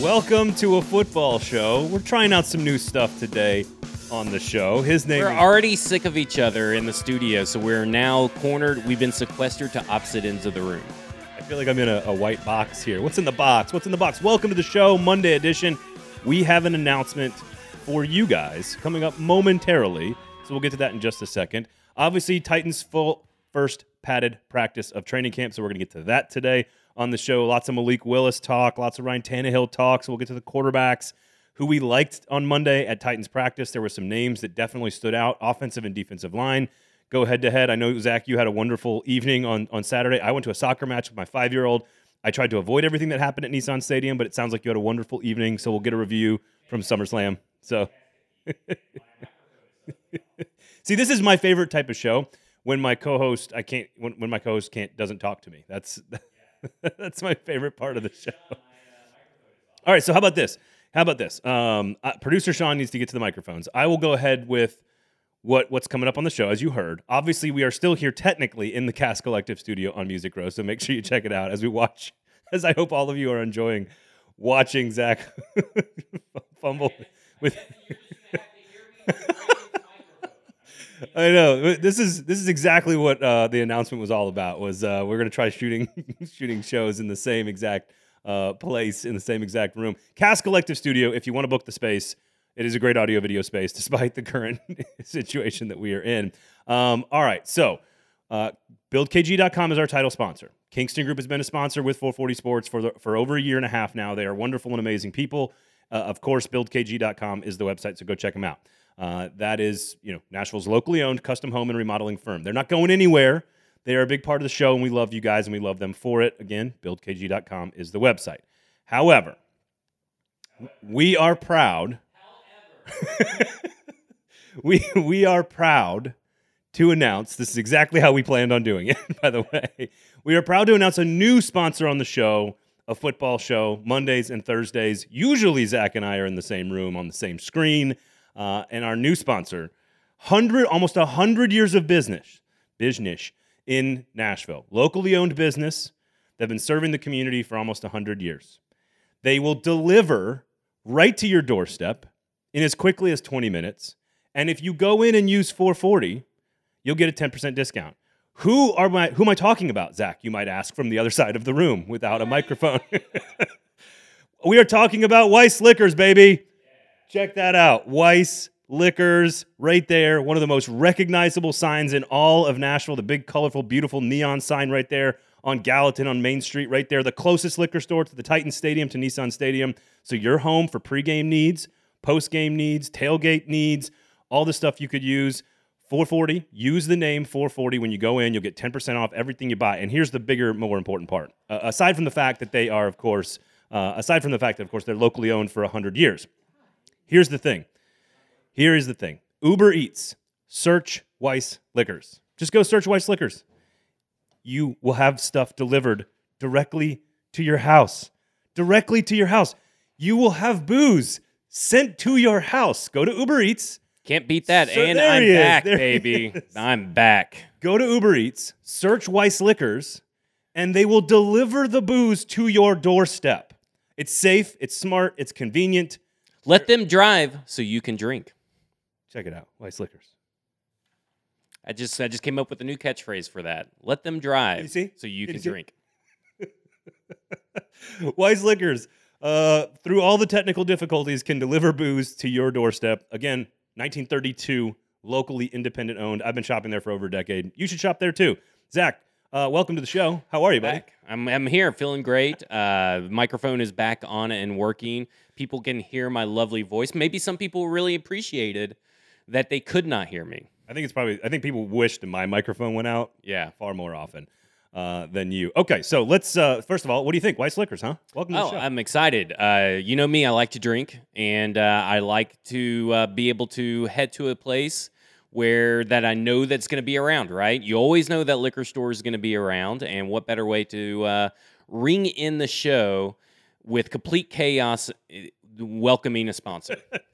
Welcome to a football show. We're trying out some new stuff today on the show. His name We're is already sick of each other in the studio, so we're now cornered. We've been sequestered to opposite ends of the room. I feel like I'm in a, a white box here. What's in the box? What's in the box? Welcome to the show, Monday edition. We have an announcement for you guys coming up momentarily, so we'll get to that in just a second. Obviously, Titans' full first padded practice of training camp, so we're going to get to that today on the show. Lots of Malik Willis talk, lots of Ryan Tannehill talk, so we'll get to the quarterbacks who we liked on Monday at Titans practice. There were some names that definitely stood out, offensive and defensive line. Go head to head. I know Zach, you had a wonderful evening on on Saturday. I went to a soccer match with my five year old. I tried to avoid everything that happened at Nissan Stadium, but it sounds like you had a wonderful evening. So we'll get a review from SummerSlam. So, see, this is my favorite type of show when my co-host I can't when, when my co-host can't doesn't talk to me. That's that's my favorite part of the show. All right, so how about this? How about this? Um, uh, Producer Sean needs to get to the microphones. I will go ahead with what what's coming up on the show, as you heard. Obviously, we are still here technically in the Cast Collective studio on Music Row, so make sure you check it out as we watch. As I hope all of you are enjoying watching Zach fumble with. I know this is this is exactly what uh, the announcement was all about. Was uh, we're going to try shooting shooting shows in the same exact uh, place in the same exact room. Cast Collective Studio. If you want to book the space, it is a great audio video space, despite the current situation that we are in. Um, all right, so uh, BuildKG.com is our title sponsor. Kingston Group has been a sponsor with 440 Sports for the, for over a year and a half now. They are wonderful and amazing people. Uh, of course, BuildKG.com is the website, so go check them out. Uh, that is, you know, Nashville's locally owned custom home and remodeling firm. They're not going anywhere. They are a big part of the show, and we love you guys, and we love them for it. Again, buildkg.com is the website. However, we are proud. we we are proud to announce this is exactly how we planned on doing it. By the way, we are proud to announce a new sponsor on the show, a football show, Mondays and Thursdays. Usually, Zach and I are in the same room on the same screen. Uh, and our new sponsor, hundred almost hundred years of business, business in Nashville, locally owned business. They've been serving the community for almost hundred years. They will deliver right to your doorstep in as quickly as 20 minutes. And if you go in and use 440, you'll get a 10% discount. Who are my who am I talking about, Zach? You might ask from the other side of the room without a microphone. we are talking about Weiss Liquors, baby. Check that out. Weiss Liquors, right there. One of the most recognizable signs in all of Nashville. The big, colorful, beautiful neon sign right there on Gallatin on Main Street, right there. The closest liquor store to the Titan Stadium, to Nissan Stadium. So you're home for pregame needs, postgame needs, tailgate needs, all the stuff you could use. 440, use the name 440 when you go in. You'll get 10% off everything you buy. And here's the bigger, more important part. Uh, aside from the fact that they are, of course, uh, aside from the fact that, of course, they're locally owned for 100 years. Here's the thing. Here is the thing. Uber Eats. Search Weiss Liquors. Just go search Weiss Liquors. You will have stuff delivered directly to your house. Directly to your house. You will have booze sent to your house. Go to Uber Eats. Can't beat that. So and I'm back, There baby. I'm back. Go to Uber Eats, search Weiss Liquors, and they will deliver the booze to your doorstep. It's safe, it's smart, it's convenient. Let them drive so you can drink. Check it out, Weiss Liquors. I just I just came up with a new catchphrase for that. Let them drive you see? so you Did can you drink. Weiss Liquors, uh, through all the technical difficulties, can deliver booze to your doorstep. Again, 1932, locally independent owned. I've been shopping there for over a decade. You should shop there too. Zach, uh, welcome to the show. How are you, buddy? Back. I'm I'm here, feeling great. Uh, microphone is back on and working. People can hear my lovely voice. Maybe some people really appreciated that they could not hear me. I think it's probably. I think people wished my microphone went out Yeah. far more often uh, than you. Okay, so let's. Uh, first of all, what do you think, Weiss Liquors? Huh? Welcome to Oh, the show. I'm excited. Uh, you know me, I like to drink, and uh, I like to uh, be able to head to a place where that I know that's going to be around. Right? You always know that liquor store is going to be around, and what better way to uh, ring in the show with complete chaos, eh, welcoming a sponsor?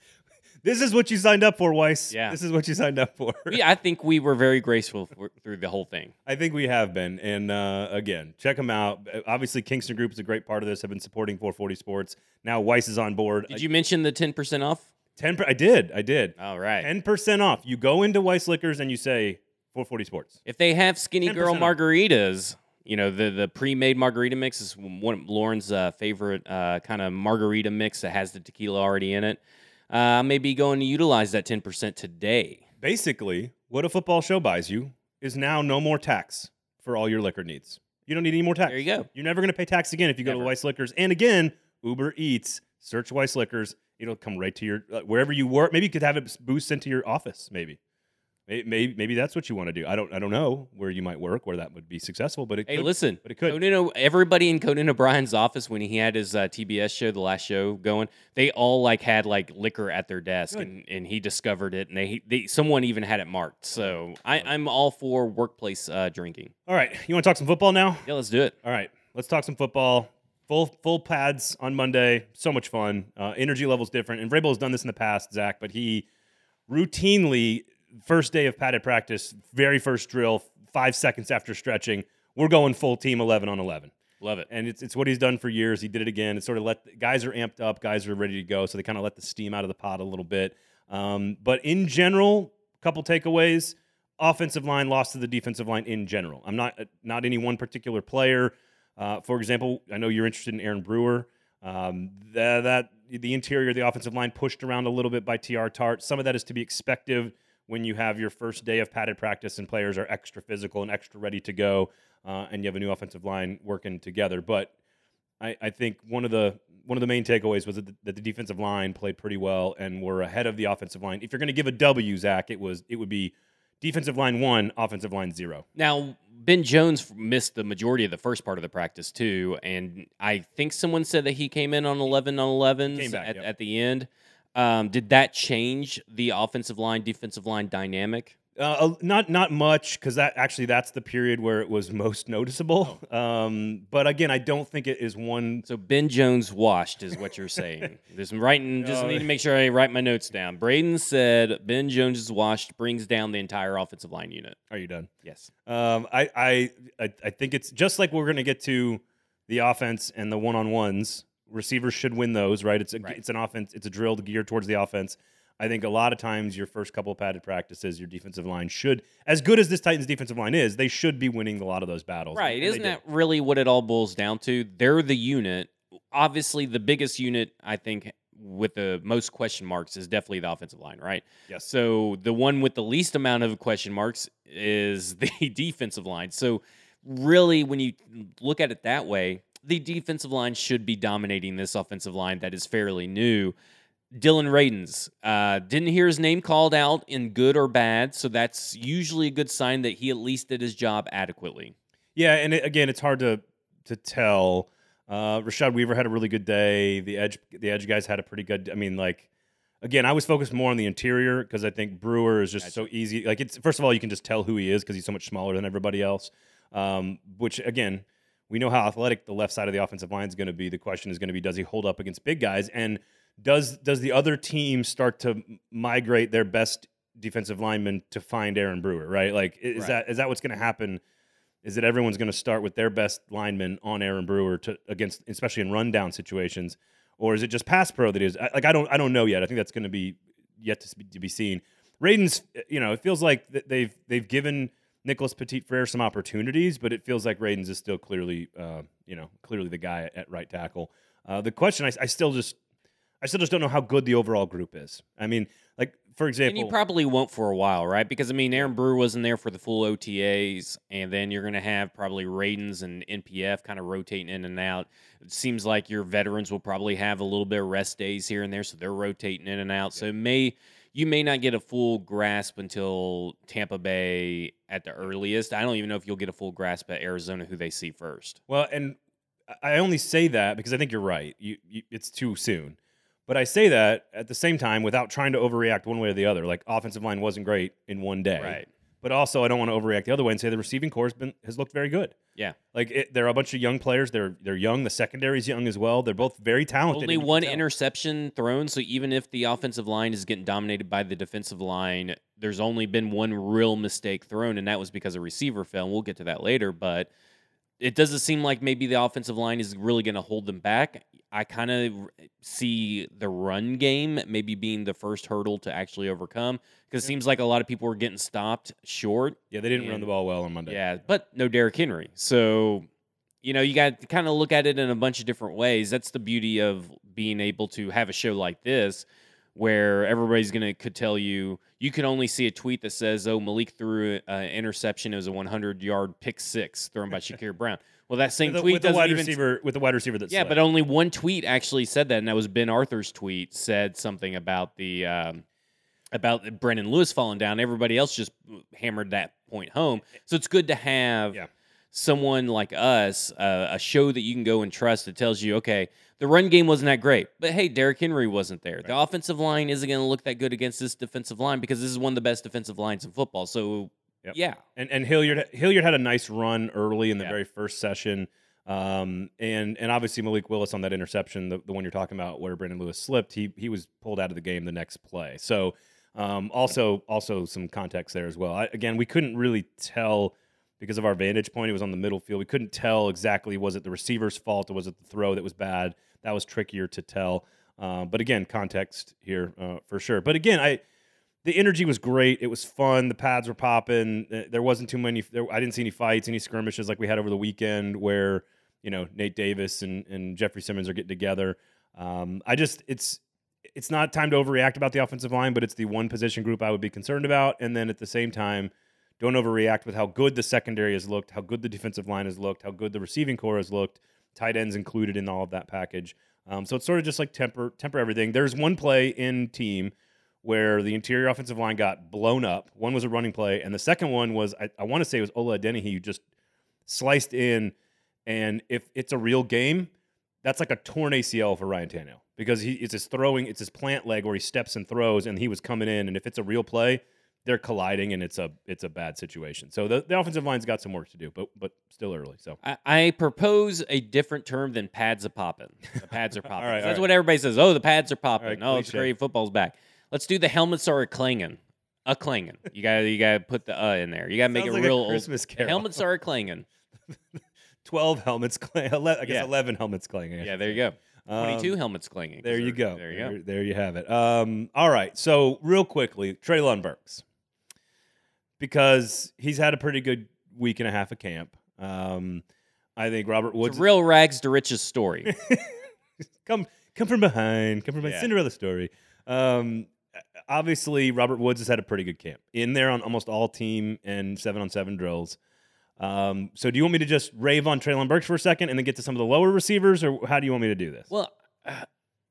This is what you signed up for, Weiss. Yeah. This is what you signed up for. We, I think we were very graceful for, through the whole thing. I think we have been. And uh, again, check them out. Uh, Obviously, Kingston Group is a great part of this. I've been supporting 440 Sports. Now Weiss is on board. Did you mention the ten percent off? 10 I did. I did. All right. 10% off. You go into Weiss Liquors and you say 440 Sports. If they have skinny girl off. margaritas, you know the the pre-made margarita mix is one of Lauren's uh, favorite uh, kind of margarita mix that has the tequila already in it. Uh, maybe going to utilize that ten percent today. Basically, what a football show buys you is now no more tax for all your liquor needs. You don't need any more tax. There you go. You're never going to pay tax again if you go to Never. Weiss Liquors. And again, Uber Eats, search Weiss Liquors. It'll come right to your uh, wherever you work. Maybe you could have it boost sent to your office. Maybe, maybe, maybe, maybe that's what you want to do. I don't, I don't know where you might work where that would be successful, but it Hey, could, listen, but it could. Conan, everybody in Conan O'Brien's office when he had his uh, TBS show, the last show going, they all like had like liquor at their desk, Good. and, and he discovered it, and they, they someone even had it marked. So I, I'm all for workplace uh, drinking. All right, you want to talk some football now? Yeah, let's do it. All right, let's talk some football. Full full pads on Monday. So much fun. Uh, energy levels different. And Vrabel has done this in the past, Zach, but he routinely first day of padded practice, very first drill, five seconds after stretching, we're going full team eleven on eleven. Love it. And it's it's what he's done for years. He did it again. It's sort of let guys are amped up, guys are ready to go, so they kind of let the steam out of the pot a little bit. Um, but in general, couple takeaways. Offensive line lost to the defensive line in general. I'm not not any one particular player. Uh, for example, I know you're interested in Aaron Brewer. Um, that, that the interior of the offensive line pushed around a little bit by Tr Tart. Some of that is to be expected when you have your first day of padded practice and players are extra physical and extra ready to go, uh, and you have a new offensive line working together. But I, I think one of the one of the main takeaways was that the, that the defensive line played pretty well and were ahead of the offensive line. If you're going to give a W, Zach, it was it would be defensive line one, offensive line zero. Now, Ben Jones missed the majority of the first part of the practice too, and I think someone said that he came in on eleven on elevens at, yep. at the end. Um, did that change the offensive line defensive line dynamic? Uh, not not much because that actually that's the period where it was most noticeable. Um, but again, I don't think it is one. So Ben Jones washed is what you're saying. Just writing, just No. need to make sure I write my notes down. Braden said Ben Jones is washed, brings down the entire offensive line unit. Are you done? Yes. Um, I, I I I think it's just like we're going to get to the offense and the one on ones. Receivers should win those, right? It's a, Right. it's an offense. It's a drill geared towards the offense. I think a lot of times your first couple of padded practices, your defensive line should, as good as this Titans defensive line is, they should be winning a lot of those battles. Right. Isn't that really what it all boils down to? They're the unit. Obviously, the biggest unit, I think, with the most question marks is definitely the offensive line, right? Yes. So the one with the least amount of question marks is the defensive line. So really, when you look at it that way, the defensive line should be dominating this offensive line that is fairly new. Dillon Radunz uh, didn't hear his name called out in good or bad, so that's usually a good sign that he at least did his job adequately. Yeah, and it, again, it's hard to to tell. Uh, Rashad Weaver had a really good day. The edge the edge guys had a pretty good. I mean, like again, I was focused more on the interior because I think Brewer is just Gotcha. so easy. Like it's first of all, you can just tell who he is because he's so much smaller than everybody else. Um, which again, we know how athletic the left side of the offensive line is going to be. The question is going to be, does he hold up against big guys? And does does the other team start to migrate their best defensive linemen to find Aaron Brewer? Right? Like, is Right. that is that what's going to happen? Is that everyone's going to start with their best lineman on Aaron Brewer to against, especially in rundown situations, or is it just pass pro that is? Like, I don't I don't know yet. I think that's going to be yet to, be- seen. Radunz, you know, it feels like they've they've given Nicholas Petit Frere some opportunities, but it feels like Radunz is still clearly, uh, you know, clearly the guy at right tackle. Uh, the question, I, I still just, I still just don't know how good the overall group is. I mean, like for And example, you probably won't for a while, right? Because I mean, Aaron Brewer wasn't there for the full OTAs, and then you're going to have probably Radunz and NPF kind of rotating in and out. It seems like your veterans will probably have a little bit of rest days here and there, so they're rotating in and out. So it may you may not get a full grasp until Tampa Bay at the earliest. I don't even know if you'll get a full grasp at Arizona, who they see first. Well, and I only say that because I think you're right. You, you, it's too soon. But I say that at the same time without trying to overreact one way or the other. Like offensive line wasn't great in one day. Right. But also, I don't want to overreact the other way and say the receiving corps has been has looked very good. Yeah. Like it, there are a bunch of young players. They're they're young. The secondary's young as well. They're both very talented. Only and you can one interception thrown, so even if the offensive line is getting dominated by the defensive line, there's only been one real mistake thrown, and that was because a receiver fell. And we'll get to that later, but it doesn't seem like maybe the offensive line is really going to hold them back. I kind of eh, see the run game maybe being the first hurdle to actually overcome because it seems like a lot of people were getting stopped short. Yeah, they didn't run the ball well on Monday. Yeah, but no Derrick Henry. So, you know, you got to kind of look at it in a bunch of different ways. That's the beauty of being able to have a show like this where everybody's going to could tell you you can only see a tweet that says, "Oh, Malik threw an interception. It was a 100-yard pick six thrown by Shakir Brown." Well, that same with, the, tweet with the wide even receiver with the wide receiver that's yeah, but only one tweet actually said that, and that was Ben Arthur's tweet. Said something about the um, about Brendan Lewis falling down. Everybody else just hammered that point home. So it's good to have Yeah. someone like us, uh, a show that you can go and trust that tells you, okay, the run game wasn't that great, but hey, Derrick Henry wasn't there. The offensive line isn't going to look that good against this defensive line because this is one of the best defensive lines in football. So Yep. yeah, And and Hilliard Hilliard had a nice run early in the Yeah. very first session. Um, and and obviously Malik Willis on that interception, the, the one you're talking about where Brandon Lewis slipped, he he was pulled out of the game the next play. So um, also also some context there as well. I, again, we couldn't really tell because of our vantage point. It was on the middle field. We couldn't tell exactly was it the receiver's fault or was it the throw that was bad. That was trickier to tell. Uh, but again, context here uh, for sure. But again, I the energy was great. It was fun. The pads were popping. Uh, There wasn't too many. There, I didn't see any fights, any skirmishes like we had over the weekend, where you know Nate Davis and, and Jeffrey Simmons are getting together. Um, I just it's it's not time to overreact about the offensive line, but it's the one position group I would be concerned about. And then at the same time, don't overreact with how good the secondary has looked, how good the defensive line has looked, how good the receiving corps has looked. Tight ends included in all of that package. Um, so it's sort of just like temper temper everything. There's one play in team where the interior offensive line got blown up. One was a running play, and the second one was I, I want to say it was Ola Adeniyi who just sliced in. And if it's a real game, that's like a torn ACL for Ryan Tannehill because he it's his throwing, it's his plant leg where he steps and throws, and he was coming in. And if it's a real play, they're colliding, and it's a it's a bad situation. So the, the offensive line's got some work to do, but but still early. So I, I propose a different term than pads are popping. The pads are popping. right, that's right. what everybody says. Oh, the pads are popping. right, oh, it's great. Football's back. Let's do the helmets are a clanging. A clanging. You got you got to put the uh in there. You got to make it like real old. Christmas The carol. helmets are a clanging. twelve helmets, clang, I guess Yeah. eleven helmets clanging. Yeah, there you go. Um, Twenty-two helmets clanging. There you go. There you go. There, there you have it. Um, all right. So real quickly, Treylon Burks, because he's had a pretty good week and a half of camp. Um, I think Robert Woods real rags to riches story. come come from behind, come from behind. Yeah. Cinderella story. Um, obviously, Robert Woods has had a pretty good camp in there on almost all team and seven on seven drills. Um, so do you want me to just rave on Treylon Burks for a second and then get to some of the lower receivers, or how do you want me to do this? Well, uh,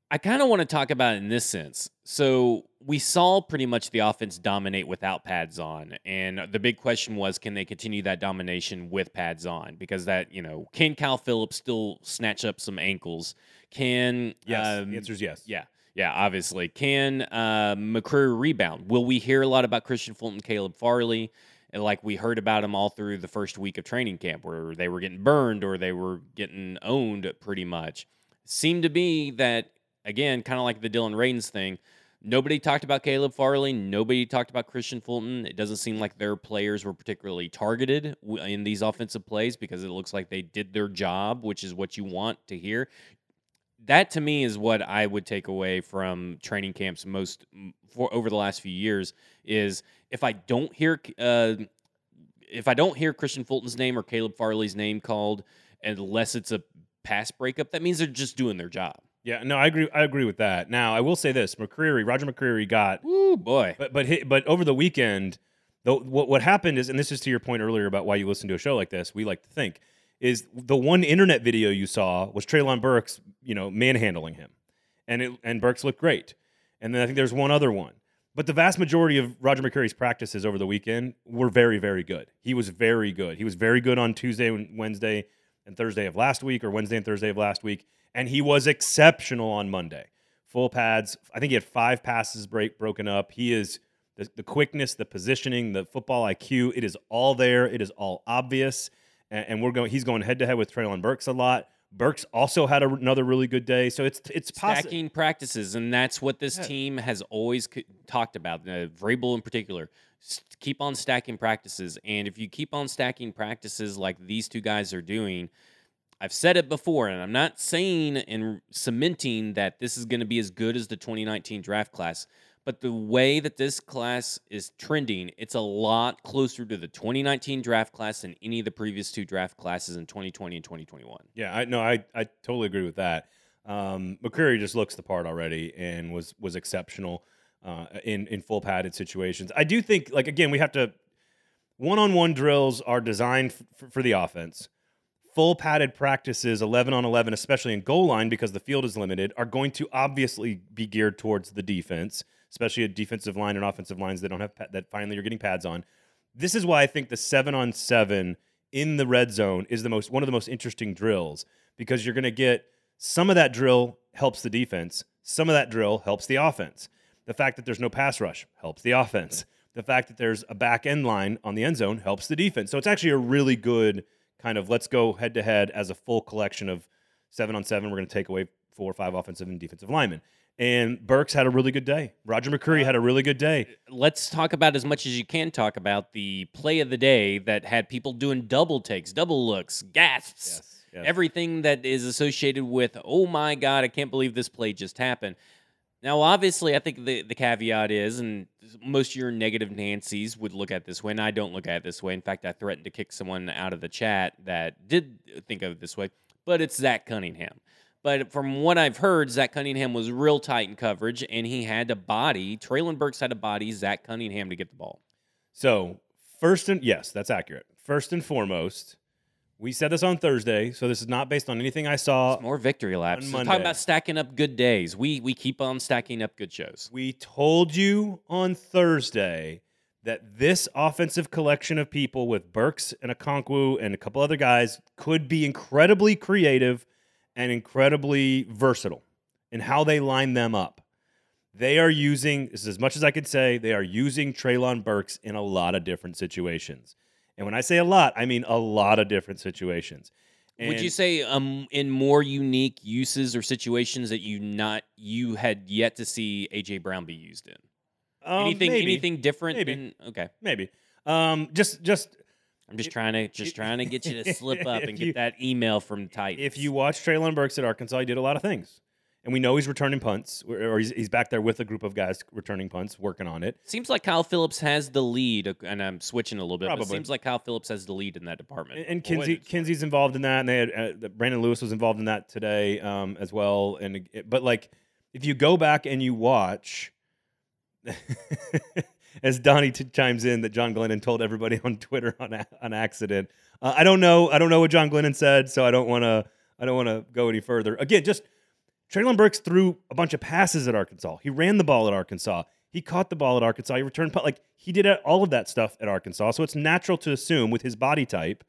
I kind of want to talk about it in this sense. So we saw pretty much the offense dominate without pads on, and the big question was, can they continue that domination with pads on? Because that, you know, can Kyle Philips still snatch up some ankles? Can yes, um, the answer is yes. yeah, yeah, obviously. Can uh, rebound? Will we hear a lot about Christian Fulton, Caleb Farley? And like we heard about them all through the first week of training camp, where they were getting burned or they were getting owned pretty much. Seemed to be that, again, kind of like the Dillon Radunz thing. Nobody talked about Caleb Farley. Nobody talked about Christian Fulton. It doesn't seem like their players were particularly targeted in these offensive plays because it looks like they did their job, which is what you want to hear that to me is what I would take away from training camps most for over the last few years is if I don't hear uh, if I don't hear Christian Fulton's name or Caleb Farley's name called unless it's a pass breakup, that means they're just doing their job. Yeah, no, I agree. I agree with that. Now, I will say this: McCreary, Roger McCreary got, Woo boy. but but hi- but over the weekend, though, what what happened is, and this is to your point earlier about why you listen to a show like this. We like to think is the one internet video you saw was Treylon Burks, you know, manhandling him, and it and Burks looked great, and then I think there's one other one. But the vast majority of Roger McCreary's practices over the weekend were very, very good. He was very good. He was very good on Tuesday, Wednesday, and Thursday of last week, or Wednesday and Thursday of last week, and he was exceptional on Monday. Full pads. I think he had five passes break broken up. He is the, the quickness, the positioning, the football IQ. It is all there. It is all obvious. And, and we're going. He's going head to head with Treylon Burks a lot. Burks also had a, another really good day. So it's it's possible. stacking practices, and that's what this Yeah. team has always talked about. Uh, Vrabel in particular, S- keep on stacking practices, and if you keep on stacking practices like these two guys are doing, I've said it before, and I'm not saying and cementing that this is going to be as good as the 2019 draft class. But the way that this class is trending, it's a lot closer to the 2019 draft class than any of the previous two draft classes in 2020 and 2021. Yeah, I no, I I totally agree with that. Um, McCreary just looks the part already and was was exceptional uh, in in full padded situations. I do think like again we have to one on one drills are designed f- for the offense. Full padded practices, eleven on eleven, especially in goal line because the field is limited, are going to obviously be geared towards the defense, especially a defensive line and offensive lines that don't have that finally you're getting pads on. This is why I think the seven on seven in the red zone is the most one of the most interesting drills because you're going to get some of that drill helps the defense, some of that drill helps the offense. The fact that there's no pass rush helps the offense. The fact that there's a back end line on the end zone helps the defense. So it's actually a really good kind of let's go head to head as a full collection of seven on seven. We're going to take away four or five offensive and defensive linemen. And Burks had a really good day. Roger McCreary had a really good day. let's talk about as much as you can talk about the play of the day that had people doing double takes, double looks, gasps, yes. everything that is associated with, oh my God, I can't believe this play just happened. Now, obviously, I think the, the caveat is, and most of your negative Nancy's would look at this way, and I don't look at it this way. In fact, I threatened to kick someone out of the chat that did think of it this way, but it's Zach Cunningham. But from what I've heard, Zach Cunningham was real tight in coverage, and he had to body, Treylon Burks had to body Zach Cunningham to get the ball. So first and yes, that's accurate. First and foremost, we said this on Thursday, so this is not based on anything I saw. It's more victory laps. So talking about stacking up good days. We we keep on stacking up good shows. We told you on Thursday that this offensive collection of people with Burks and a Okonkwo and a couple other guys could be incredibly creative and incredibly versatile in how they line them up. They are using, this is as much as I could say, they are using Treylon Burks in a lot of different situations. And when I say a lot, I mean a lot of different situations. Would you say um in more unique uses or situations that you not you had yet to see AJ Brown be used in? Um, anything maybe, anything different Maybe. than okay. Maybe. Um, just, just I'm just trying to just trying to get you to slip up and you- get that email from Titans. if you watch Treylon Burks at Arkansas, he did a lot of things. And we know he's returning punts, or he's, he's back there with a group of guys returning punts, working on it. Seems like Kyle Philips has the lead, uh, and I'm switching a little bit. But it Probably. seems like Kyle Philips has the lead in that department. And, and Kinsey, Kinsey's involved in that, and they had uh, Brandon Lewis was involved in that today um, as well. And but like, if you go back and you watch, as Donnie t- chimes in, that John Glennon told everybody on Twitter on a- on accident. Uh, I don't know. I don't know what John Glennon said, so I don't want to. I don't want to go any further. Again, just Treylon Burks threw a bunch of passes at Arkansas. He ran the ball at Arkansas. He caught the ball at Arkansas. He returned. Like he did all of that stuff at Arkansas. So it's natural to assume with his body type.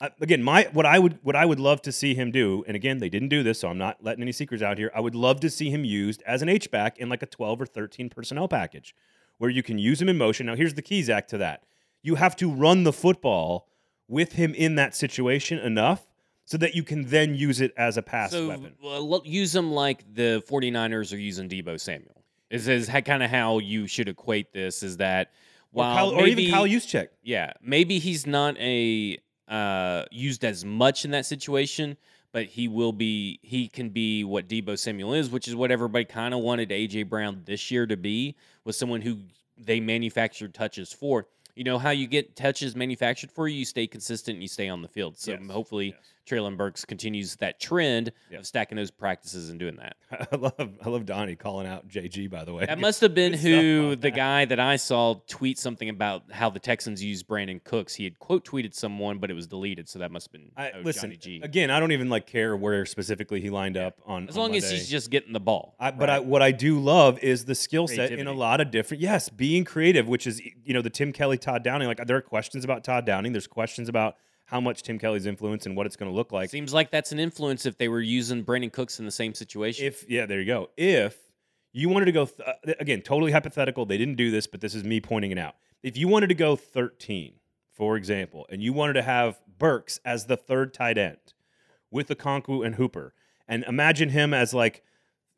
Uh, again, my what I would what I would love to see him do, and again, they didn't do this, so I'm not letting any secrets out here. I would love to see him used as an H back in like a 12 or 13 personnel package, where you can use him in motion. Now, here's the key, Zach, to that. You have to run the football with him in that situation enough so that you can then use it as a pass so weapon. lo- use them like the 49ers are using Deebo Samuel. Is is kind of how you should equate this? Is that Or, while Kyle, or maybe, even Kyle Juszczyk. yeah, maybe he's not a uh, used as much in that situation, but he will be. He can be what Deebo Samuel is, which is what everybody kind of wanted AJ Brown this year to be, was someone who they manufactured touches for. You know how you get touches manufactured for you, you stay consistent and you stay on the field. So Yes, hopefully yes. Treylon Burks continues that trend Yeah. of stacking those practices and doing that. I love I love Donnie calling out JG by the way. That must have been who the guy that I saw tweet something about how the Texans use Brandin Cooks. He had quote tweeted someone, but it was deleted, so that must have been I, oh, listen Johnny G. again. I don't even like care where specifically he lined up on. As on long as he's just getting the ball. I, but I, what I do love is the skill set in a lot of different. Yes, being creative, which is you know the Tim Kelly, Todd Downing. Like there are questions about Todd Downing. There's questions about how much Tim Kelly's influence and what it's going to look like. Seems like that's an influence if they were using Brandin Cooks in the same situation. If yeah, there you go. If you wanted to go th- uh, again, totally hypothetical. They didn't do this, but this is me pointing it out. If you wanted to go 13, for example, and you wanted to have Burks as the third tight end with the Okonkwo and Hooper, and imagine him as like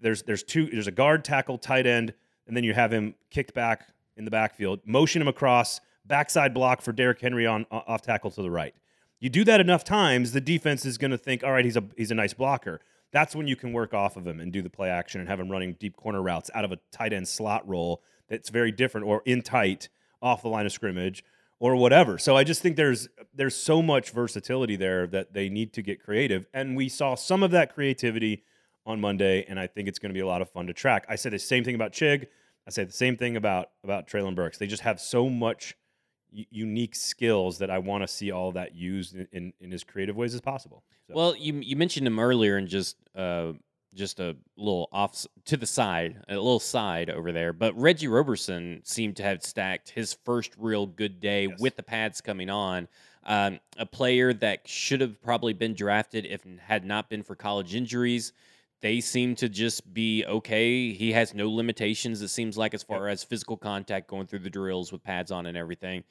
there's there's two there's a guard tackle tight end, and then you have him kicked back in the backfield, motion him across, backside block for Derrick Henry on off tackle to the right. You do that enough times, the defense is going to think, all right, he's a he's a nice blocker. That's when you can work off of him and do the play action and have him running deep corner routes out of a tight end slot role that's very different or in tight off the line of scrimmage or whatever. So I just think there's there's so much versatility there that they need to get creative, and we saw some of that creativity on Monday, and I think it's going to be a lot of fun to track. I said the same thing about Chig. I say the same thing about about Treylon Burks. They just have so much unique skills that I want to see all that used in, in, in, as creative ways as possible. So. Well, you you mentioned him earlier, and just uh, just a little off to the side, a little side over there. But Reggie Roberson seemed to have stacked his first real good day yes. with the pads coming on. Um, a player that should have probably been drafted if had not been for college injuries. They seem to just be okay. He has no limitations, it seems like, as far as physical contact going through the drills with pads on and everything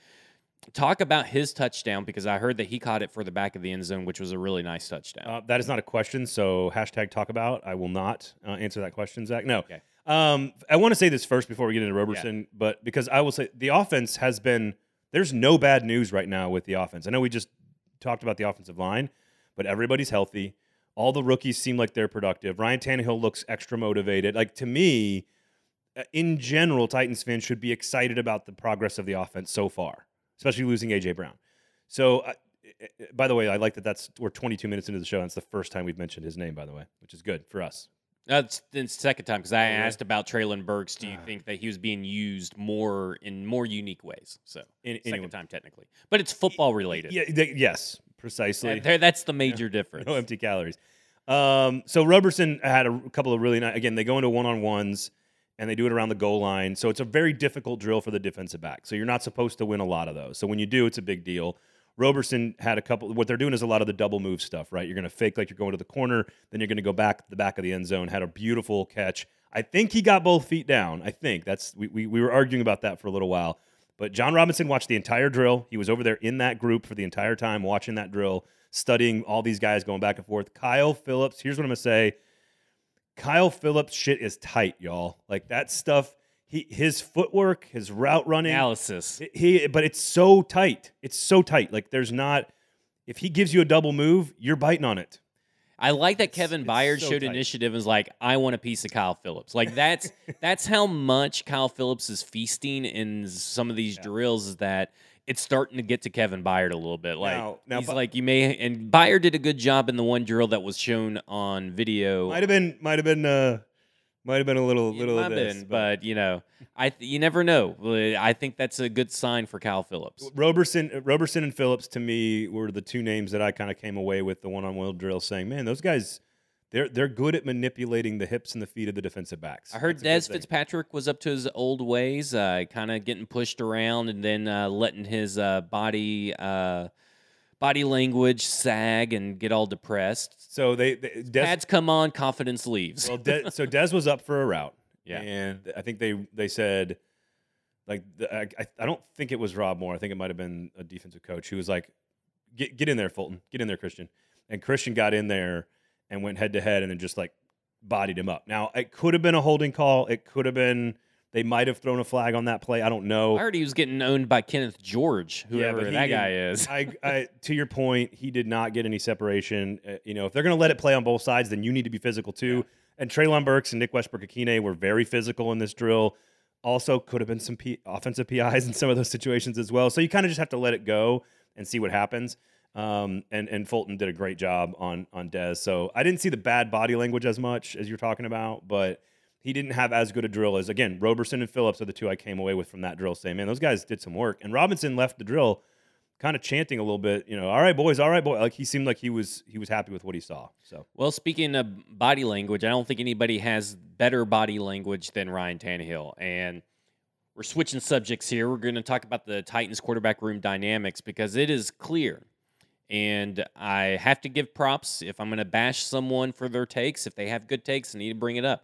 talk about his touchdown because I heard that he caught it for the back of the end zone, which was a really nice touchdown. Uh, that is not a question, so hashtag talk about. I will not uh, answer that question, Zach. No. Okay. Um, I want to say this first before we get into Roberson, yeah. but because I will say the offense has been there's no bad news right now with the offense. I know we just talked about the offensive line, but everybody's healthy. All the rookies seem like they're productive. Ryan Tannehill looks extra motivated. Like to me, uh, in general, Titans fans should be excited about the progress of the offense so far especially losing AJ Brown. So, uh, by the way, I like that. That's we're 22 minutes into the show. And it's the first time we've mentioned his name, by the way, which is good for us. That's the second time because I asked about Treylon Burks. Do you uh, think that he was being used more in more unique ways? So in, second anyway. time technically, but it's football related. Yeah, they, yes, precisely. That, that's the major difference. No empty calories. Um, so Roberson had a couple of really nice. Again, they go into one on ones and they do it around the goal line. So it's a very difficult drill for the defensive back. So you're not supposed to win a lot of those. So when you do, it's a big deal. Roberson had a couple. What they're doing is a lot of the double move stuff, right? You're going to fake like you're going to the corner, then you're going to go back the back of the end zone. Had a beautiful catch. I think he got both feet down. I think that's we, we, we were arguing about that for a little while. But Jon Robinson watched the entire drill. He was over there in that group for the entire time, watching that drill, studying all these guys going back and forth. Kyle Philips, here's what I'm going to say Kyle Philips shit is tight, y'all. Like that stuff. He his footwork, his route running analysis. He but it's so tight. It's so tight. Like there's not. If he gives you a double move, you're biting on it. I like that Kevin it's, Byard so showed tight. initiative and was like, I want a piece of Kyle Philips. Like that's that's how much Kyle Philips is feasting in some of these yeah. drills is that it's starting to get to Kevin Byard a little bit. Like now, now, he's like you may and Byard did a good job in the one drill that was shown on video. Might have been might have been uh might have been a little little of this, been, but. but. you know, I you never know. I think that's a good sign for Kyle Philips. Roberson, Roberson, and Philips to me were the two names that I kind of came away with the one on one drill, saying, "Man, those guys." They're, they're good at manipulating the hips and the feet of the defensive backs. I heard Dez Fitzpatrick was up to his old ways, uh, kind of getting pushed around and then uh, letting his uh, body uh, body language sag and get all depressed. So they, they Dez, pads come on, confidence leaves. Well, De, so Dez was up for a route. Yeah, and I think they they said like I, I don't think it was Rob Moore. I think it might have been a defensive coach who was like, "Get get in there, Fulton. Get in there, Christian." And Christian got in there and went head to head and then just like bodied him up. Now, it could have been a holding call. It could have been they might have thrown a flag on that play. I don't know. I heard he was getting owned by Kenneth George, whoever yeah, that guy is. I, I, to your point, he did not get any separation. Uh, you know, if they're going to let it play on both sides, then you need to be physical too. Yeah. And Treylon Burks and Nick Westbrook-Ikhine were very physical in this drill. Also, could have been some P- offensive PIs in some of those situations as well. So you kind of just have to let it go and see what happens. Um, and and Fulton did a great job on on Dez. So I didn't see the bad body language as much as you're talking about, but he didn't have as good a drill as again Roberson and Philips are the two I came away with from that drill. Saying, man, those guys did some work. And Robinson left the drill, kind of chanting a little bit, you know, all right, boys, all right, boy. Like he seemed like he was he was happy with what he saw. So well, speaking of body language, I don't think anybody has better body language than Ryan Tannehill and. We're switching subjects here. We're going to talk about the Titans quarterback room dynamics because it is clear and I have to give props if I'm going to bash someone for their takes. If they have good takes, I need to bring it up.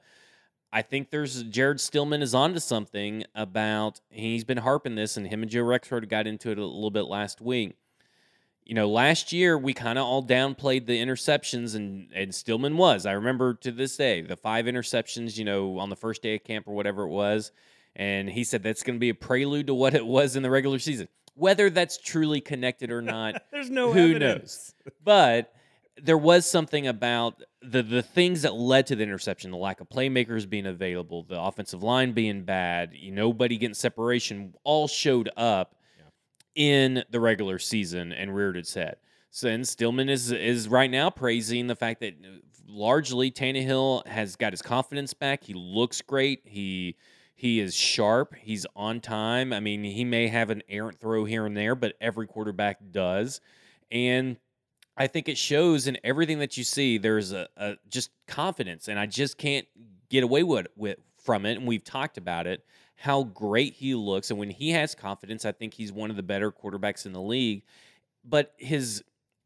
I think there's Jared Stillman is onto something about he's been harping this, and him and Joe Rexrode got into it a little bit last week. You know, last year we kind of all downplayed the interceptions, and and Stillman was. I remember to this day the five interceptions. You know, on the first day of camp or whatever it was, and he said that's going to be a prelude to what it was in the regular season. Whether that's truly connected or not, There's no who evidence. knows? But there was something about the the things that led to the interception, the lack of playmakers being available, the offensive line being bad, you nobody getting separation, all showed up in the regular season and reared its head. So and Stillman is is right now praising the fact that uh, largely Tannehill has got his confidence back. He looks great. He he is sharp. He's on time. I mean, he may have an errant throw here and there, but every quarterback does. And I think it shows in everything that you see. There's a, a just confidence, and I just can't get away with, with from it. And we've talked about it, how great he looks, and when he has confidence, I think he's one of the better quarterbacks in the league. But his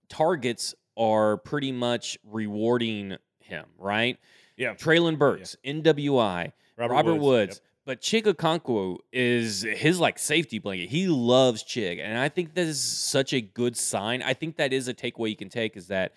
targets are pretty much rewarding him, right? Yeah. Treylon Burks, NWI, Robert, Woods. Yep. But Chig Okonkwo is his like safety blanket. He loves Chig, and I think that is such a good sign. I think that is a takeaway you can take is that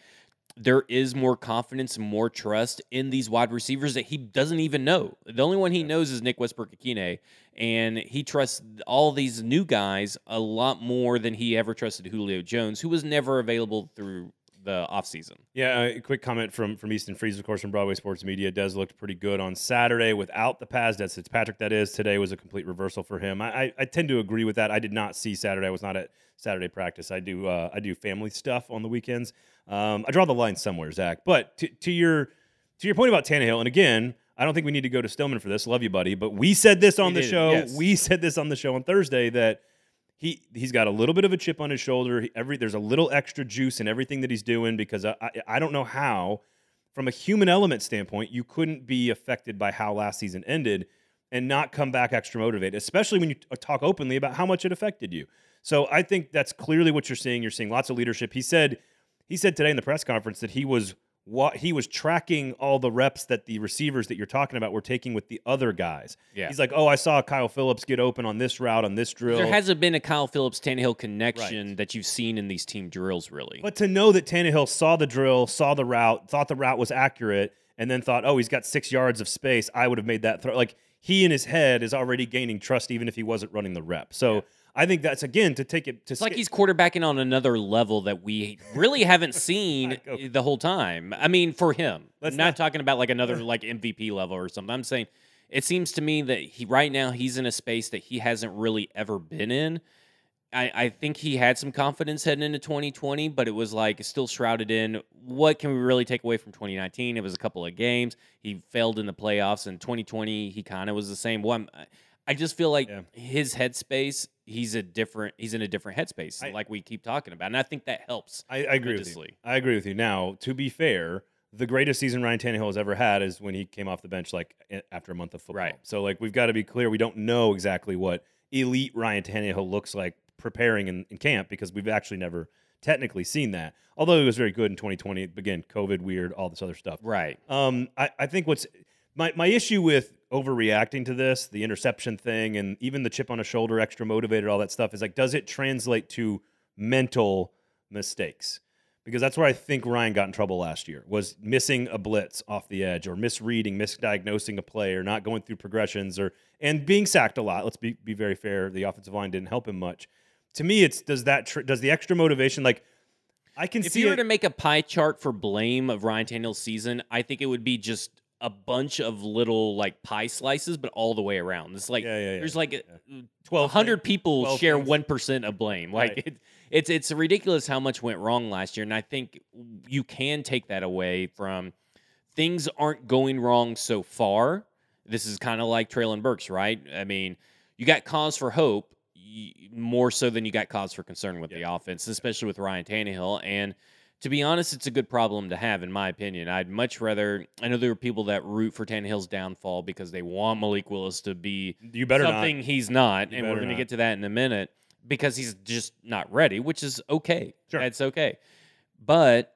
there is more confidence and more trust in these wide receivers that he doesn't even know. The only one he knows is Nick Westbrook Ikhine, and he trusts all these new guys a lot more than he ever trusted Julio Jones, who was never available through the offseason. Yeah, a quick comment from from Easton Freeze, of course, from Broadway Sports Media. Dez looked pretty good on Saturday without the pads. That's Fitzpatrick. That is today was a complete reversal for him. I, I, I tend to agree with that. I did not see Saturday. I was not at Saturday practice. I do uh, I do family stuff on the weekends. Um, I draw the line somewhere, Zach. But to, to your to your point about Tannehill, and again, I don't think we need to go to Stillman for this. Love you, buddy. But we said this on We the show. yes. We said this on the show on Thursday that he he's got a little bit of a chip on his shoulder. He- Every there's a little extra juice in everything that he's doing because I, I, I don't know how, from a human element standpoint, you couldn't be affected by how last season ended and not come back extra motivated, especially when you uh, talk openly about how much it affected you. So I think that's clearly what you're seeing. You're seeing lots of leadership. He said he said today in the press conference that he was what he was tracking all the reps that the receivers that you're talking about were taking with the other guys. Yeah. He's like, "Oh, I saw Kyle Philips get open on this route on this drill." There hasn't been a Kyle Philips Tannehill connection that you've seen in these team drills, really. But to know that Tannehill saw the drill, saw the route, thought the route was accurate, and then thought, "Oh, he's got six yards of space. I would have made that throw." Like he in his head is already gaining trust, even if he wasn't running the rep. So I think that's again to take it to. It's like he's quarterbacking on another level that we really haven't seen the whole time. I mean, for him, Let's not, not- talking about like another like MVP level or something. I'm saying it seems to me that he right now he's in a space that he hasn't really ever been in. I, I think he had some confidence heading into 2020, but it was like still shrouded in what can we really take away from 2019? It was a couple of games. He failed in the playoffs. In 2020, he kind of was the same. One, I just feel like Yeah. his headspace, he's a different, he's in a different headspace, I- like we keep talking about, and I think that helps. I, I agree with you. I agree with you. Now, to be fair, the greatest season Ryan Tannehill has ever had is when he came off the bench like after a month of football. Right. So like we've got to be clear. We don't know exactly what elite Ryan Tannehill looks like preparing in, in camp because we've actually never technically seen that. Although he was very good in 2020. Again, COVID, weird, all this other stuff. Right. Um, I, I think what's my, my issue with overreacting to this, the interception thing, and even the chip on a shoulder, extra motivated, all that stuff is like, does it translate to mental mistakes? Because that's where I think Ryan got in trouble last year was missing a blitz off the edge or misreading, misdiagnosing a play or not going through progressions or and being sacked a lot. Let's be, be very fair. The offensive line didn't help him much. To me, it's does that tr- does the extra motivation like I can If see If you were it, to make a pie chart for blame of Ryan Tannehill's season, I think it would be just a bunch of little like pie slices, but all the way around. It's like Yeah, yeah, yeah. there's like twelve hundred people 12 share one percent of blame. Like Right. it, it's it's ridiculous how much went wrong last year, and I think you can take that away from things aren't going wrong so far. This is kind of like Treylon Burks, right? I mean, you got cause for hope more so than you got cause for concern with the offense, especially with Ryan Tannehill. And to be honest, it's a good problem to have, in my opinion. I'd much rather. I know there are people that root for Tannehill's downfall because they want Malik Willis to be you better not. something he's not, You and we're going to get to that in a minute because he's just not ready, which is okay. Sure. That's okay. But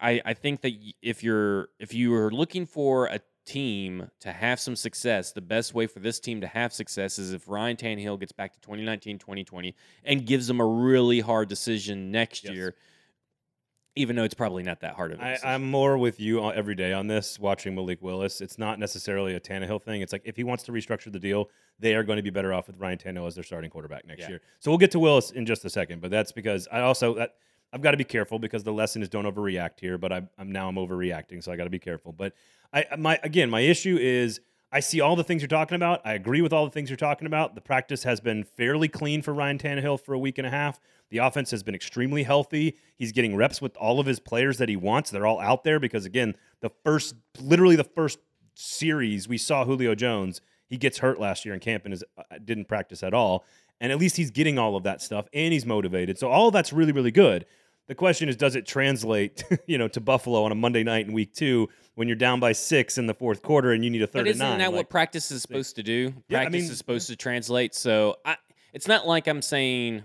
I I think that if you're if you are looking for a team to have some success, the best way for this team to have success is if Ryan Tannehill gets back to 2019, 2020 and gives them a really hard decision next Yes. year, even though it's probably not that hard of a I. I'm more with you every day on this. Watching Malik Willis, it's not necessarily a Tannehill thing. It's like if he wants to restructure the deal, they are going to be better off with Ryan Tannehill as their starting quarterback next Yeah. year. So we'll get to Willis in just a second, but that's because I also that I've got to be careful because the lesson is don't overreact here. But I, I'm now I'm overreacting, so I got to be careful. But I my again my issue is I see all the things you're talking about. I agree with all the things you're talking about. The practice has been fairly clean for Ryan Tannehill for a week and a half. The offense has been extremely healthy. He's getting reps with all of his players that he wants. They're all out there because again, the first literally the first series we saw Julio Jones, he gets hurt last year in camp and is, uh, didn't practice at all. And at least he's getting all of that stuff and he's motivated. So all that's really really good. The question is, does it translate, you know, to Buffalo on a Monday night in Week Two when you're down by six in the fourth quarter and you need a third But isn't that Like, what practice is supposed to do? Yeah, I Practice mean- is supposed to translate. So I, it's not like I'm saying,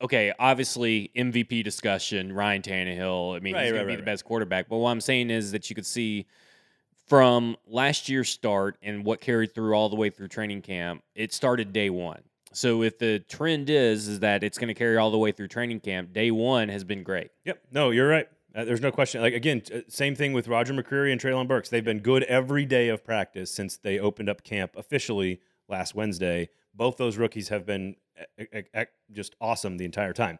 okay, obviously MVP discussion, Ryan Tannehill. I mean, Right, he's right, going to be right, the best quarterback. But what I'm saying is that you could see from last year's start and what carried through all the way through training camp, it started day one. So if the trend is is that it's going to carry all the way through training camp, day one has been great. Yep. No, you're right. Uh, there's no question. Like again, t- same thing with Roger McCreary and Treylon Burks. They've been good every day of practice since they opened up camp officially last Wednesday. Both those rookies have been e- e- e- just awesome the entire time.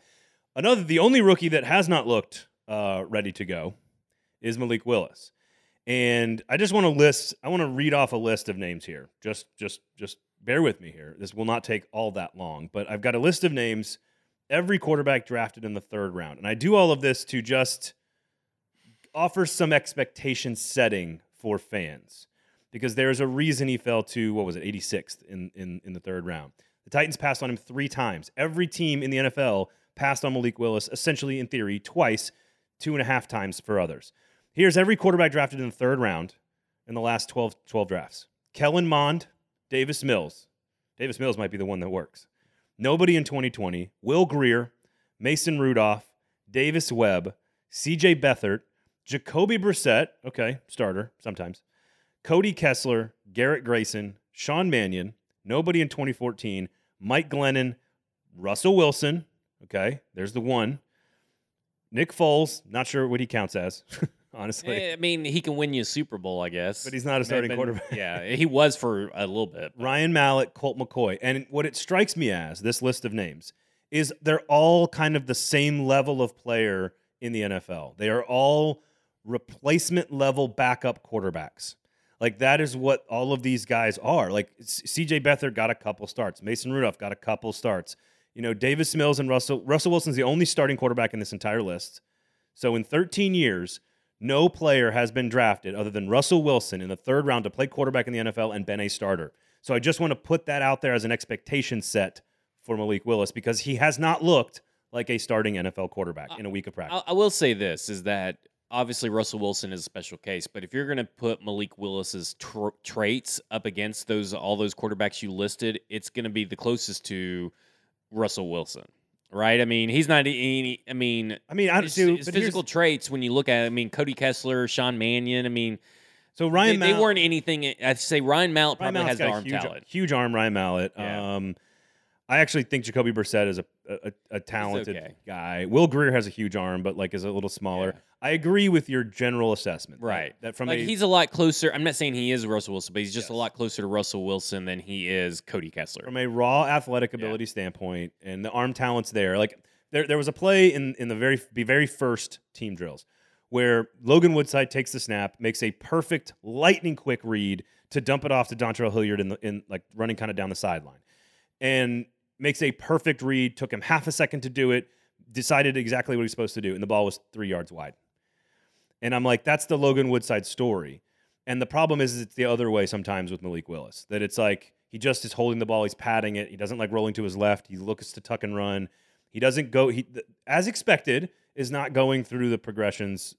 Another, the only rookie that has not looked uh, ready to go is Malik Willis. And I just want to list. I want to read off a list of names here. Just, just, just bear with me here. This will not take all that long, but I've got a list of names. Every quarterback drafted in the third round, and I do all of this to just offer some expectation setting for fans because there's a reason he fell to what was it 86th in, in in the third round the titans passed on him three times every team in the nfl passed on malik willis essentially in theory twice two and a half times for others here's every quarterback drafted in the third round in the last 12, 12 drafts kellen mond davis mills davis mills might be the one that works nobody in 2020 will grier mason rudolph davis webb cj beathard Jacoby Brissett, okay, starter sometimes. Cody Kessler, Garrett Grayson, Sean Mannion, nobody in 2014, Mike Glennon, Russell Wilson, okay, there's the one. Nick Foles, not sure what he counts as, honestly, Eh, I mean, he can win you a Super Bowl, I guess. but he's not a starting but- quarterback. Yeah, he was for a little bit. but- Ryan Mallett, Colt McCoy. And what it strikes me as, this list of names, is they're all kind of the same level of player in the NFL. They are all replacement level backup quarterbacks. Like that is what all of these guys are. Like CJ Beathard got a couple starts. Mason Rudolph got a couple starts. You know, Davis Mills and Russell Russell Wilson's the only starting quarterback in this entire list. So in 13 years, no player has been drafted other than Russell Wilson in the third round to play quarterback in the NFL and been a starter. So I just want to put that out there as an expectation set for Malik Willis because he has not looked like a starting NFL quarterback in a week of practice. I, I will say this is that obviously Russell Wilson is a special case, but if you're going to put Malik Willis's tr- traits up against those all those quarterbacks you listed, it's going to be the closest to Russell Wilson, right? I mean, he's not any. I mean, I mean, I his, do. his physical traits when you look at, it, I mean, Cody Kessler, Sean Mannion. I mean, So Ryan they, they weren't anything. I'd say Ryan Mallett probably Mallett's has the arm huge, talent. huge arm. Ryan Mallett. Yeah. Um, I actually think Jacoby Brissett is a a, a talented okay. guy. Will Grier has a huge arm, but like is a little smaller. Yeah. I agree with your general assessment. Right. That, from like a he's a lot closer. I'm not saying he is Russell Wilson, but he's just a lot closer to Russell Wilson than he is Cody Kessler. from a raw athletic ability standpoint and the arm talents there. Like there, there was a play in in the very the very first team drills where Logan Woodside takes the snap, makes a perfect lightning quick read to dump it off to Dontrell Hilliard in the in like running kind of down the sideline, and makes a perfect read. Took him half a second to do it. Decided exactly what he's supposed to do, and the ball was three yards wide. And I'm like, that's the Logan Woodside story. And the problem is, is it's the other way sometimes with Malik Willis. That it's like he just is holding the ball, he's patting it. He doesn't like rolling to his left. He looks to tuck and run. He doesn't go. He as expected is not going through the progressions.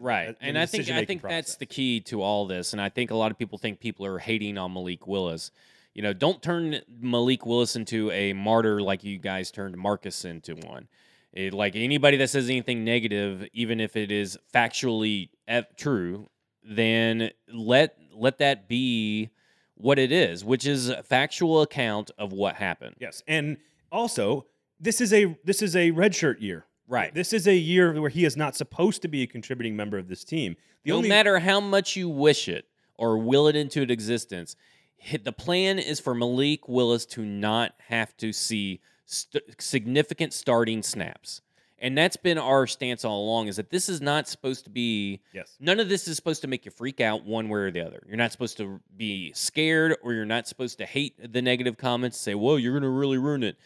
Right. And I think I think that's the key to all this. And I think a lot of people think people are hating on Malik Willis. You know, don't turn Malik Willis into a martyr like you guys turned Marcus into one. It, like anybody that says anything negative, even if it is factually ev- true, then let let that be what it is, which is a factual account of what happened. Yes, and also this is a this is a redshirt year. Right. This is a year where he is not supposed to be a contributing member of this team. The no only matter how much you wish it or will it into existence, the plan is for Malik Willis to not have to see st- significant starting snaps. And that's been our stance all along is that this is not supposed to be yes. none of this is supposed to make you freak out one way or the other. You're not supposed to be scared or you're not supposed to hate the negative comments, say, "Whoa, you're going to really ruin it."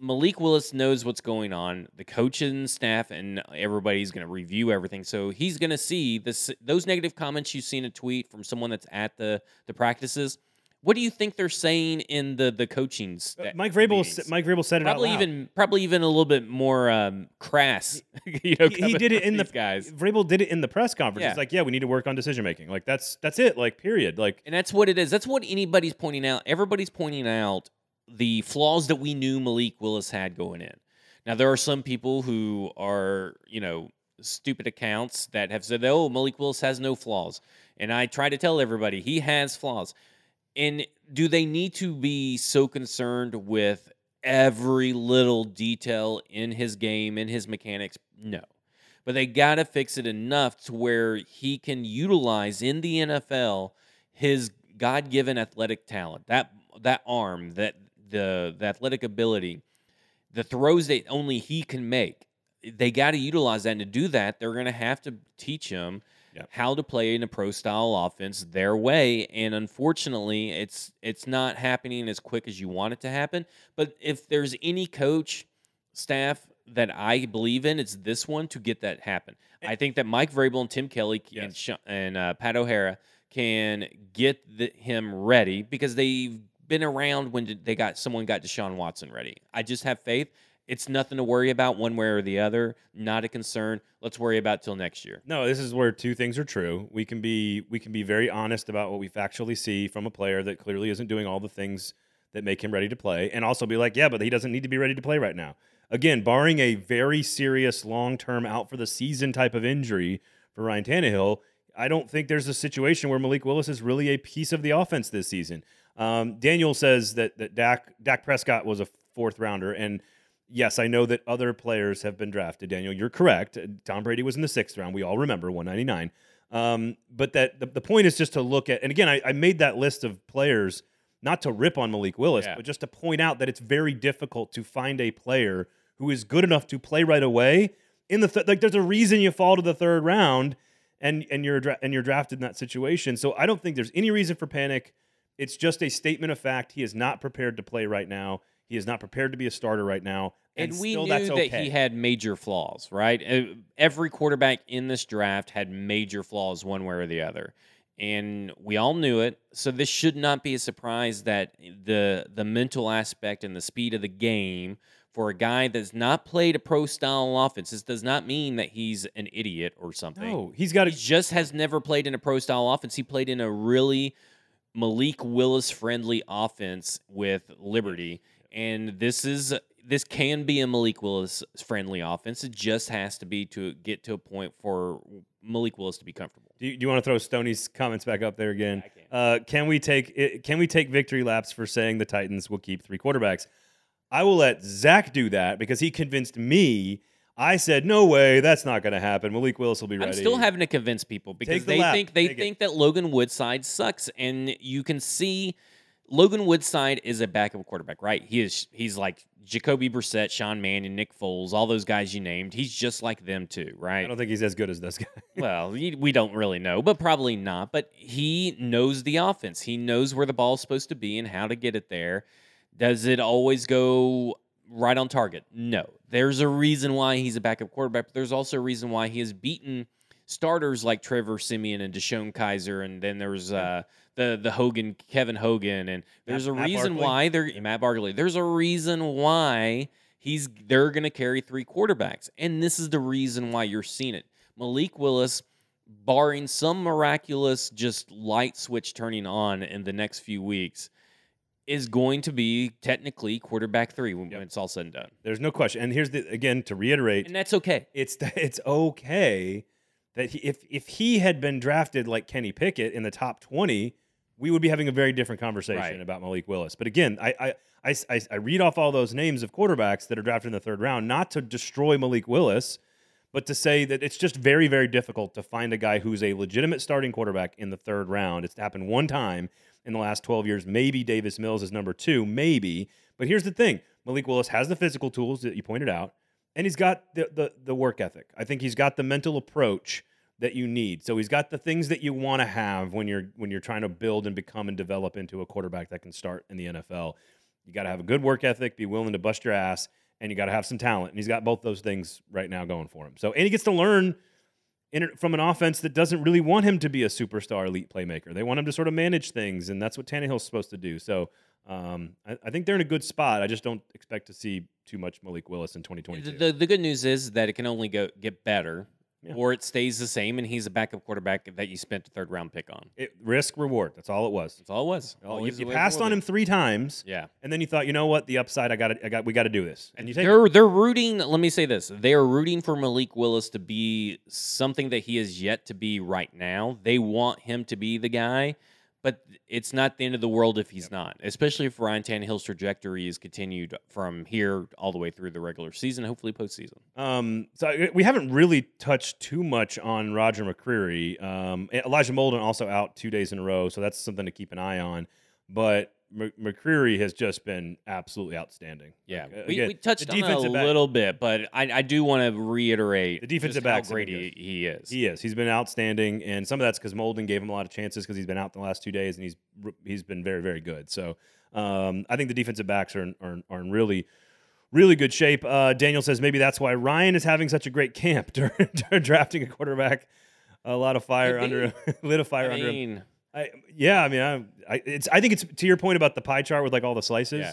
Malik Willis knows what's going on. The coaching staff and everybody's going to review everything, so he's going to see this those negative comments you see in a tweet from someone that's at the the practices. What do you think they're saying in the the coaching? Uh, Mike Vrabel meetings? Mike Vrabel said it probably out loud. even probably even a little bit more um, crass. you know, he, he did it in the guys. Vrabel did it in the press conference. Yeah. He's like, "Yeah, we need to work on decision making." Like that's that's it. Like period. Like And that's what it is. That's what anybody's pointing out. Everybody's pointing out the flaws that we knew Malik Willis had going in. Now there are some people who are, you know, stupid accounts that have said, "Oh, Malik Willis has no flaws." And I try to tell everybody he has flaws. And do they need to be so concerned with every little detail in his game, in his mechanics? No. But they got to fix it enough to where he can utilize in the NFL his God-given athletic talent, that that arm, that the the athletic ability, the throws that only he can make. They got to utilize that, and to do that, they're going to have to teach him Yep. how to play in a pro style offense their way. And unfortunately, it's it's not happening as quick as you want it to happen. But if there's any coach staff that I believe in, it's this one to get that happen. I think that Mike Vrabel and Tim Kelly and Yes. Sha- and uh, Pat O'Hara can get the, him ready because they've been around when they got someone got Deshaun Watson ready. I just have faith. It's nothing to worry about one way or the other. Not a concern. Let's worry about till next year. no, this is where two things are true. We can be we can be very honest about what we factually see from a player that clearly isn't doing all the things that make him ready to play, and also be like, yeah, but he doesn't need to be ready to play right now. Again, barring a very serious long term out for the season type of injury for Ryan Tannehill, I don't think there's a situation where Malik Willis is really a piece of the offense this season. Um, Daniel says that that Dak Dak Prescott was a fourth rounder, and yes, I know that other players have been drafted. Daniel, you're correct. Tom Brady was in the sixth round. We all remember 199. Um, but that the, the point is just to look at, and again, I, I made that list of players not to rip on Malik Willis, Yeah. but just to point out that it's very difficult to find a player who is good enough to play right away in the th- like. There's a reason you fall to the third round, and and you're dra- and you're drafted in that situation. So I don't think there's any reason for panic. It's just a statement of fact. He is not prepared to play right now. He is not prepared to be a starter right now. And, we still knew that okay. he had major flaws, right? Uh, Every quarterback in this draft had major flaws, one way or the other, and we all knew it. So this should not be a surprise that the the mental aspect and the speed of the game for a guy that's not played a pro style offense. This does not mean that he's an idiot or something. No, he's got He just has never played in a pro style offense. He played in a really Malik Willis friendly offense with Liberty. And this is this can be a Malik Willis friendly offense. It just has to be to get to a point for Malik Willis to be comfortable. Do you, do you want to throw Stoney's comments back up there again? I can. Uh, can we take can we take victory laps for saying the Titans will keep three quarterbacks? I will let Zach do that because he convinced me. I said no way, that's not going to happen. Malik Willis will be ready. I'm still having to convince people because the they think they Take it. think that Logan Woodside sucks, and you can see Logan Woodside is a backup quarterback, right? He is. He's like Jacoby Brissett, Sean Mannion, Nick Foles, all those guys you named. He's just like them too, right? I don't think he's as good as this guy. well, we we don't really know, but probably not. But he knows the offense. He knows where the ball's supposed to be and how to get it there. Does it always go right on target? No. There's a reason why he's a backup quarterback, but there's also a reason why he has beaten starters like Trevor Siemian and DeShone Kizer, and then there's uh, the the Hogan, Kevin Hogan, and there's a reason why they're Matt Barkley. There's a reason why he's they're going to carry three quarterbacks, and this is the reason why you're seeing it. Malik Willis, barring some miraculous just light switch turning on in the next few weeks, is going to be technically quarterback three when, Yep. it's all said and done, There's no question. And here's the again to reiterate, and that's okay. it's it's okay that he, if if he had been drafted like Kenny Pickett in the top twenty, we would be having a very different conversation Right. about Malik Willis. But again, I, I I I read off all those names of quarterbacks that are drafted in the third round, not to destroy Malik Willis, but to say that it's just very very difficult to find a guy who's a legitimate starting quarterback in the third round. It's happened one time in the last 12 years. Maybe Davis Mills is number two, maybe. But here's the thing: Malik Willis has the physical tools that you pointed out, and he's got the the, the work ethic. I think he's got the mental approach that you need. So he's got the things that you want to have when you're when you're trying to build and become and develop into a quarterback that can start in the NFL. You got to have a good work ethic, be willing to bust your ass, and you got to have some talent. And he's got both those things right now going for him. So and he gets to learn in, from an offense that doesn't really want him to be a superstar elite playmaker. They want him to sort of manage things, and that's what Tannehill's supposed to do. So um, I, I think they're in a good spot. I just don't expect to see too much Malik Willis in 2022. The, the, the good news is that it can only go get better, Yeah. or it stays the same, and he's a backup quarterback that you spent a third round pick on. It- risk reward. That's all it was. That's all it was. Oh, you, you passed on him three times, Yeah. and then you thought, you know what, the upside, I got it. I got. We got to do this, and you take. They're they're rooting. Let me say this: they are rooting for Malik Willis to be something that he is yet to be right now. They want him to be the guy, but it's not the end of the world if he's not. Especially if Ryan Tannehill's trajectory is continued from here all the way through the regular season, hopefully postseason. Um, so we haven't really touched too much on Roger McCreary. Um, Elijah Molden also out two days in a row, so that's something to keep an eye on. But M- McCreary has just been absolutely outstanding. Yeah, Like, we, again, we touched on it a back- little bit, but I, I do want to reiterate The defensive just how backs have great he, he is. He is. He's been outstanding, and some of that's because Molden gave him a lot of chances because he's been out the last two days, and he's he's been very very good. So um, I think the defensive backs are in, are, in- are in really really good shape. Uh, Daniel says maybe that's why Ryan is having such a great camp during, during drafting a quarterback. A lot of fire Could under him, lit a fire I under him. I, yeah, I mean, I, I, it's. I think it's to your point about the pie chart with like all the slices. Yeah.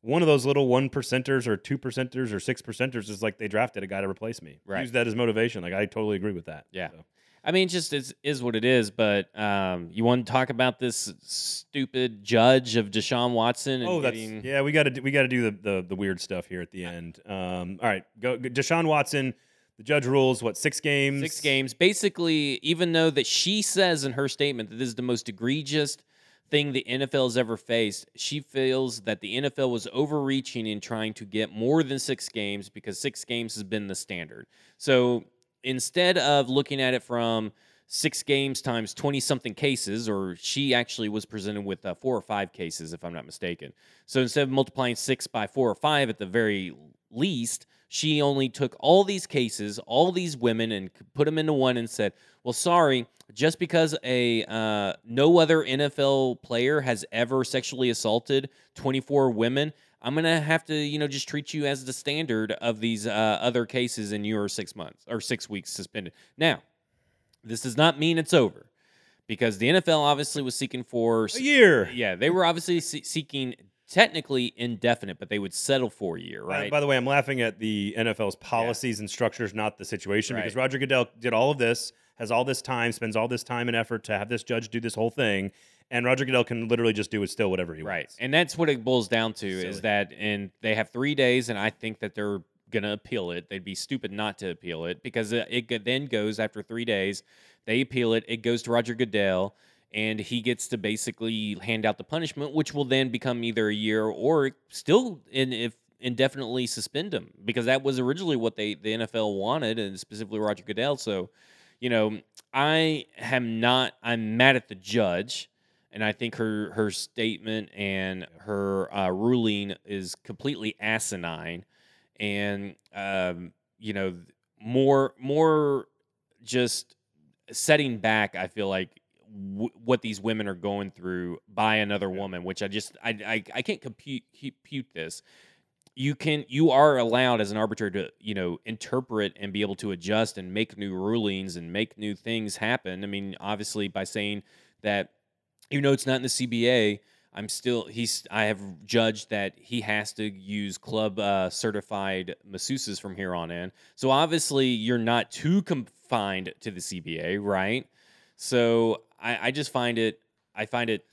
One of those little one percenters or two percenters or six percenters is like they drafted a guy to replace me. Right. Use that as motivation. Like I totally agree with that. Yeah. So. I mean, just is is what it is. But um, you want to talk about this stupid judge of Deshaun Watson? And Oh, that's getting, yeah. We got to we got to do the, the the weird stuff here at the end. Um, all right, go Deshaun Watson. The judge rules what six games? Six games. Basically, even though that she says in her statement that this is the most egregious thing the NFL has ever faced, she feels that the NFL was overreaching in trying to get more than six games because six games has been the standard. So instead of looking at it from six games times 20 something cases, or she actually was presented with uh, four or five cases, if I'm not mistaken. So instead of multiplying six by four or five at the very least, she only took all these cases, all these women, and put them into one and said, "Well, sorry, just because a uh, no other NFL player has ever sexually assaulted 24 women." I'm gonna have to, you know, just treat you as the standard of these uh, other cases, and you are six months or six weeks suspended. Now, this does not mean it's over, because the NFL obviously was seeking for A year. yeah, they were obviously se- seeking technically indefinite, but they would settle for a year, By- right? By, the way, I'm laughing at the NFL's policies and structures, not the situation, because Roger Goodell did all of this, has all this time, spends all this time and effort to have this judge do this whole thing, and Roger Goodell can literally just do it still whatever he right, wants. Right. And that's what it boils down to Silly. is that, and they have three days, and I think that they're gonna appeal it. They'd be stupid not to appeal it because uh, it it then goes after three days. They appeal it. It goes to Roger Goodell. And he gets to basically hand out the punishment, which will then become either a year or still in if indefinitely suspend him because that was originally what they the NFL wanted, and specifically Roger Goodell. So, you know, I am not. I'm mad at the judge, and I think her her statement and her uh, ruling is completely asinine, and um, you know, more more just setting back. I feel like w- what these women are going through by another woman, which I just I I, I can't compute compute this. You can you are allowed as an arbitrator to you know interpret and be able to adjust and make new rulings and make new things happen. I mean obviously by saying that even though it's not in the cba i'm still he's i have judged that he has to use club uh, certified masseuses from here on in. So obviously you're not too confined to the cba right? So i, I just find it i find it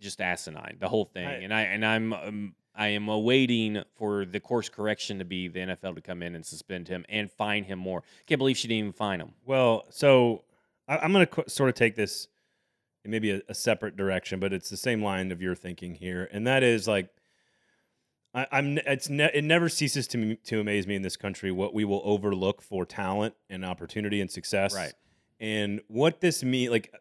just asinine the whole thing I- and i and i'm um, I am awaiting for the course correction to be the NFL to come in and suspend him and fine him more. Can't believe she didn't even fine him. Well, so I, I'm going to qu- sort of take this in maybe a, a separate direction, but it's the same line of your thinking here, and that is like I, I'm. It's ne- it never ceases to to amaze me in this country what we will overlook for talent and opportunity and success. Right. And what this mean like.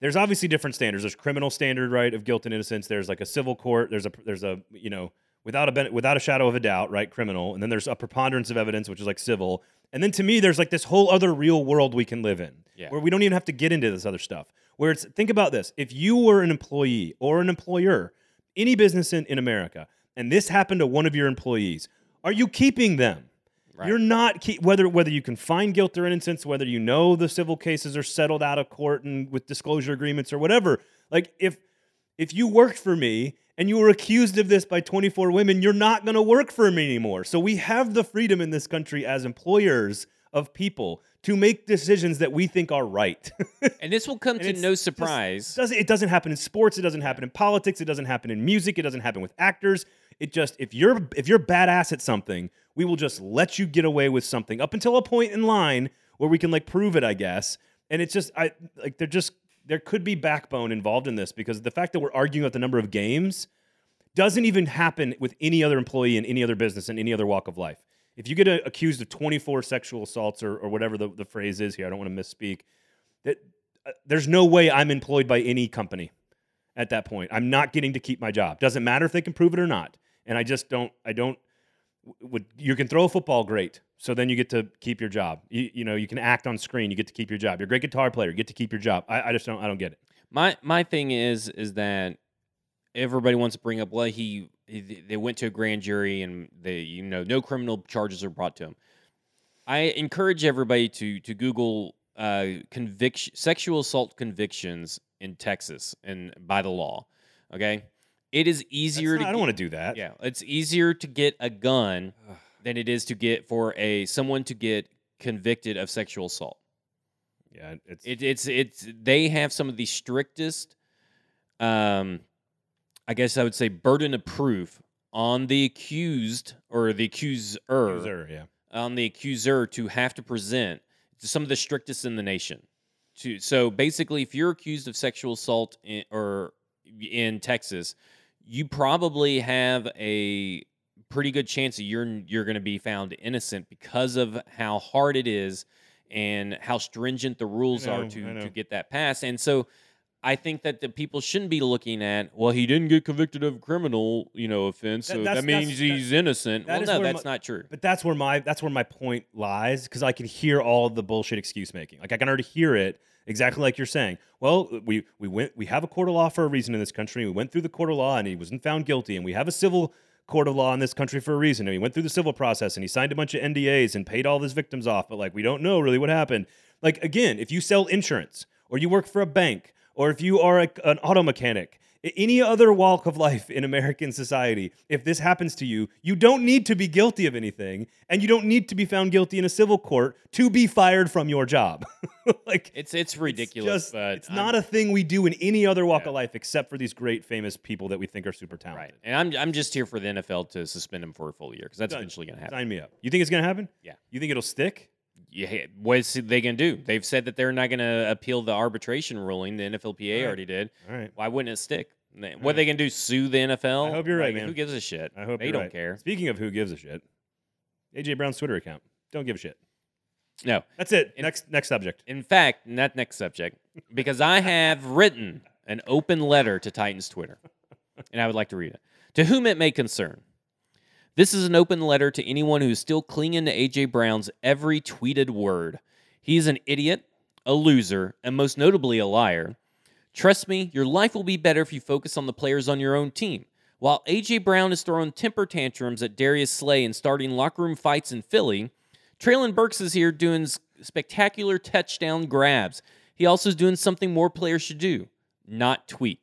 There's obviously different standards. There's criminal standard, right, of guilt and innocence. There's like a civil court. There's a there's a you know without a without a shadow of a doubt, right, criminal. And then there's a preponderance of evidence, which is like civil. And then to me, there's like this whole other real world we can live in, Yeah. where we don't even have to get into this other stuff. Where it's think about this: if you were an employee or an employer, any business in, in America, and this happened to one of your employees, are you keeping them? Right. You're not whether whether you can find guilt or innocence, whether you know the civil cases are settled out of court and with disclosure agreements or whatever. Like if if you worked for me and you were accused of this by 24 women, you're not going to work for me anymore. So we have the freedom in this country as employers of people to make decisions that we think are right. And this will come And to no surprise. doesn't it doesn't happen in sports, it doesn't happen in politics, it doesn't happen in music, it doesn't happen with actors. It just if you're if you're badass at something, we will just let you get away with something up until a point in line where we can like prove it, I guess. And it's just I like they're just there could be backbone involved in this because the fact that we're arguing about the number of games doesn't even happen with any other employee in any other business in any other walk of life. If you get uh, accused of 24 sexual assaults or, or whatever the, the phrase is here, I don't want to misspeak, that uh, there's no way I'm employed by any company at that point. I'm not getting to keep my job. Doesn't matter if they can prove it or not. And I just don't, I don't, would you can throw a football great. So then you get to keep your job. You, you know, you can act on screen. You get to keep your job. You're a great guitar player. You get to keep your job. I, I just don't, I don't get it. My my thing is is that everybody wants to bring up he they went to a grand jury and they you know no criminal charges are brought to him. I encourage everybody to to Google uh, conviction sexual assault convictions in Texas and by the law. Okay, it is easier not- to I don't get- want to do that. yeah, it's easier to get a gun than it is to get for a someone to get convicted of sexual assault. Yeah. It's, It, it's it's they have some of the strictest, um, I guess I would say burden of proof on the accused or the accuser, user, yeah. on the accuser to have to present some of the strictest in the nation. To so basically, if you're accused of sexual assault in, or in Texas, you probably have a pretty good chance that you're you're going to be found innocent because of how hard it is and how stringent the rules know, are to to get that passed. And so I think that the people shouldn't be looking at, well, he didn't get convicted of a criminal, you know, offense, That- that's- that means that's- he's innocent. that well, is no, where that's my- not true. But that's where my that's where my point lies because I can hear all the bullshit excuse making. Like I can already hear it exactly like you're saying. Well, we we went we have a court of law for a reason in this country. We went through the court of law and he wasn't found guilty, and we have a civil court of law in this country for a reason. And he went through the civil process and he signed a bunch of NDAs and paid all his victims off. But like we don't know really what happened. Like again, if you sell insurance or you work for a bank or if you are a, an auto mechanic, any other walk of life in American society, if this happens to you, you don't need to be guilty of anything and you don't need to be found guilty in a civil court to be fired from your job. like It's it's ridiculous, just, but it's not a thing we do in any other walk of life except for these great famous people that we think are super talented. right. And I'm I'm just here for the NFL to suspend him for a full year because that's Done. eventually going to happen. Sign me up. You think it's going to happen? Yeah. You think it'll stick? Yeah, what's they going to do? They've said that they're not going to appeal the arbitration ruling. The NFLPA Right. already did. All right. Why wouldn't it stick? What are right. they going to do? Sue the NFL? I hope you're right, Like, man. Who gives a shit? I hope they don't right. care. Speaking of who gives a shit, AJ Brown's Twitter account. Don't give a shit. No. That's it. In- next next subject. In fact, not next subject, because I have written an open letter to Titans Twitter, and I would like to read it. To whom it may concern, this is an open letter to anyone who is still clinging to AJ Brown's every tweeted word. He's an idiot, a loser, and most notably a liar. Trust me, your life will be better if you focus on the players on your own team. While AJ Brown is throwing temper tantrums at Darius Slay and starting locker room fights in Philly, Treylon Burks is here doing spectacular touchdown grabs. He also is doing something more players should do not tweet.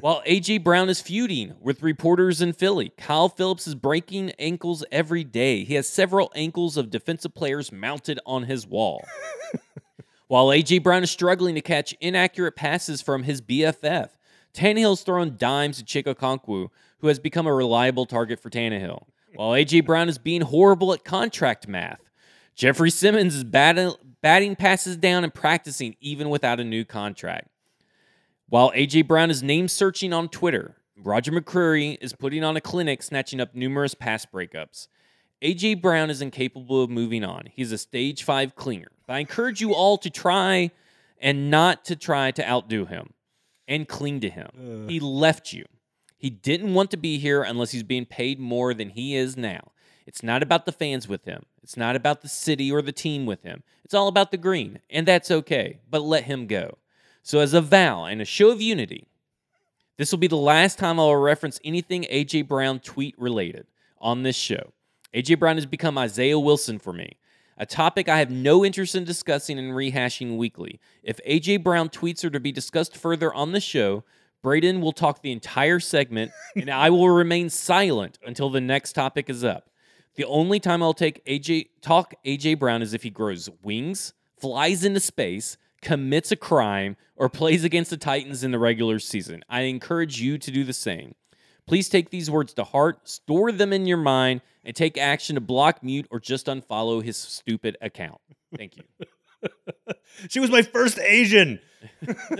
While AJ Brown is feuding with reporters in Philly, Kyle Philips is breaking ankles every day. He has several ankles of defensive players mounted on his wall. While AJ Brown is struggling to catch inaccurate passes from his BFF, Tannehill's throwing dimes to Chig Okonkwo, who has become a reliable target for Tannehill, while A.J. Brown is being horrible at contract math. Jeffrey Simmons is batting, batting passes down and practicing even without a new contract. While A.J. Brown is name searching on Twitter, Roger McCreary is putting on a clinic snatching up numerous pass breakups. A.J. Brown is incapable of moving on. He's a stage five clinger. But I encourage you all to try and not to try to outdo him and cling to him. He left you. He didn't want to be here unless he's being paid more than he is now. It's not about the fans with him. It's not about the city or the team with him. It's all about the green, and that's okay, but let him go. So, as a vow and a show of unity, this will be the last time I'll reference anything AJ Brown tweet related on this show. AJ Brown has become Isaiah Wilson for me, a topic I have no interest in discussing and rehashing weekly. If AJ Brown tweets are to be discussed further on the show, Braden will talk the entire segment, and I will remain silent until the next topic is up. The only time I'll take AJ talk AJ Brown is if he grows wings, flies into space, commits a crime, or plays against the Titans in the regular season. I encourage you to do the same. Please take these words to heart, store them in your mind, and take action to block, mute, or just unfollow his stupid account. Thank you. she was my first Asian.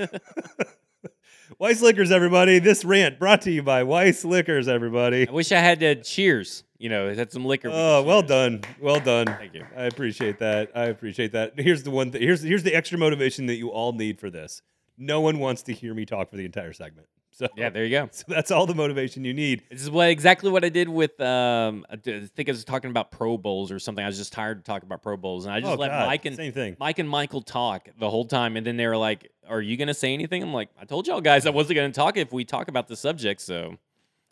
Weiss Liquors, everybody. This rant brought to you by Weiss Liquors, everybody. I wish I had to cheers. You know, had some liquor. Oh, well done, well done. Thank you. I appreciate that. I appreciate that. Here's the one. Th- here's here's the extra motivation that you all need for this. No one wants to hear me talk for the entire segment. So Yeah, there you go. so that's all the motivation you need. This is what exactly what I did with. Um, I think I was talking about Pro Bowls or something. I was just tired to talk about Pro Bowls, and I just oh let God, Mike and same thing. Mike and Michael talk the whole time, and then they were like, "Are you gonna say anything?" I'm like, "I told y'all guys I wasn't gonna talk if we talk about the subject." So,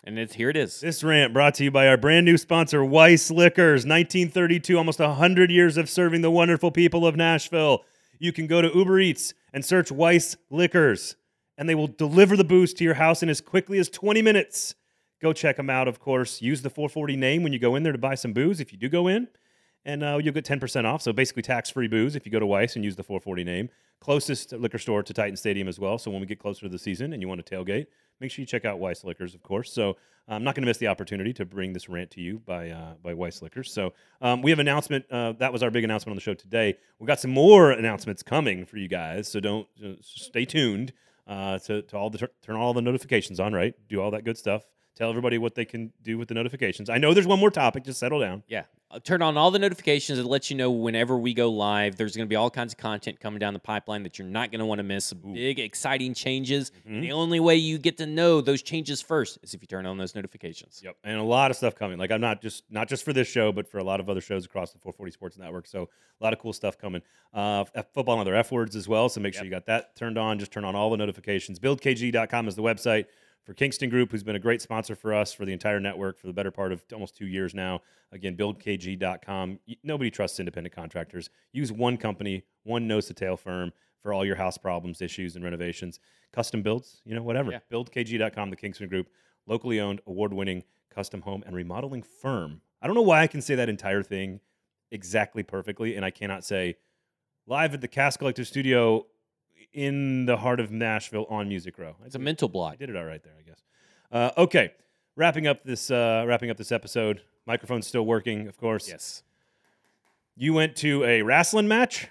and it's here it is. This rant brought to you by our brand new sponsor, Weiss Liquors. 1932, almost 100 years of serving the wonderful people of Nashville. You can go to Uber Eats and search Weiss Liquors, and they will deliver the booze to your house in as quickly as 20 minutes. Go check them out, of course. Use the 440 name when you go in there to buy some booze, if you do go in, and uh, you'll get 10% off. So basically, tax free booze if you go to Weiss and use the 440 name. Closest liquor store to Titan Stadium as well. So when we get closer to the season and you want to tailgate, make sure you check out Weiss Liquors, of course. So I'm not going to miss the opportunity to bring this rant to you by uh, by Weiss Liquors. So um, we have an announcement. Uh, that was our big announcement on the show today. We've got some more announcements coming for you guys. So don't uh, stay tuned uh, to to all the turn all the notifications on. Right, do all that good stuff. Tell everybody what they can do with the notifications. I know there's one more topic. Just settle down. Yeah. Uh, turn on all the notifications and let you know whenever we go live. There's going to be all kinds of content coming down the pipeline that you're not going to want to miss. Some big, exciting changes. Mhm. The only way you get to know those changes first is if you turn on those notifications. Yep, and a lot of stuff coming. Like I'm not just not just for this show, but for a lot of other shows across the 440 Sports Network. So a lot of cool stuff coming. Uh, football and other F words as well. So make sure Yep. you got that turned on. Just turn on all the notifications. BuildKG.com is the website for Kingston Group, who's been a great sponsor for us for the entire network for the better part of almost two years now. Again, BuildKG.com. Nobody trusts independent contractors. Use one company, one nose to tail firm for all your house problems, issues, and renovations. Custom builds, you know, whatever. Yeah. BuildKG.com, the Kingston Group locally owned, award winning custom home and remodeling firm. I don't know why I can say that entire thing exactly perfectly, and I cannot say live at the Cast Collective Studio in the heart of Nashville on Music Row. It's a mental I block. did it all right there, I guess. Uh, okay, wrapping up this uh, wrapping up this episode. Microphone's still working, of course. Yes. You went to a wrestling match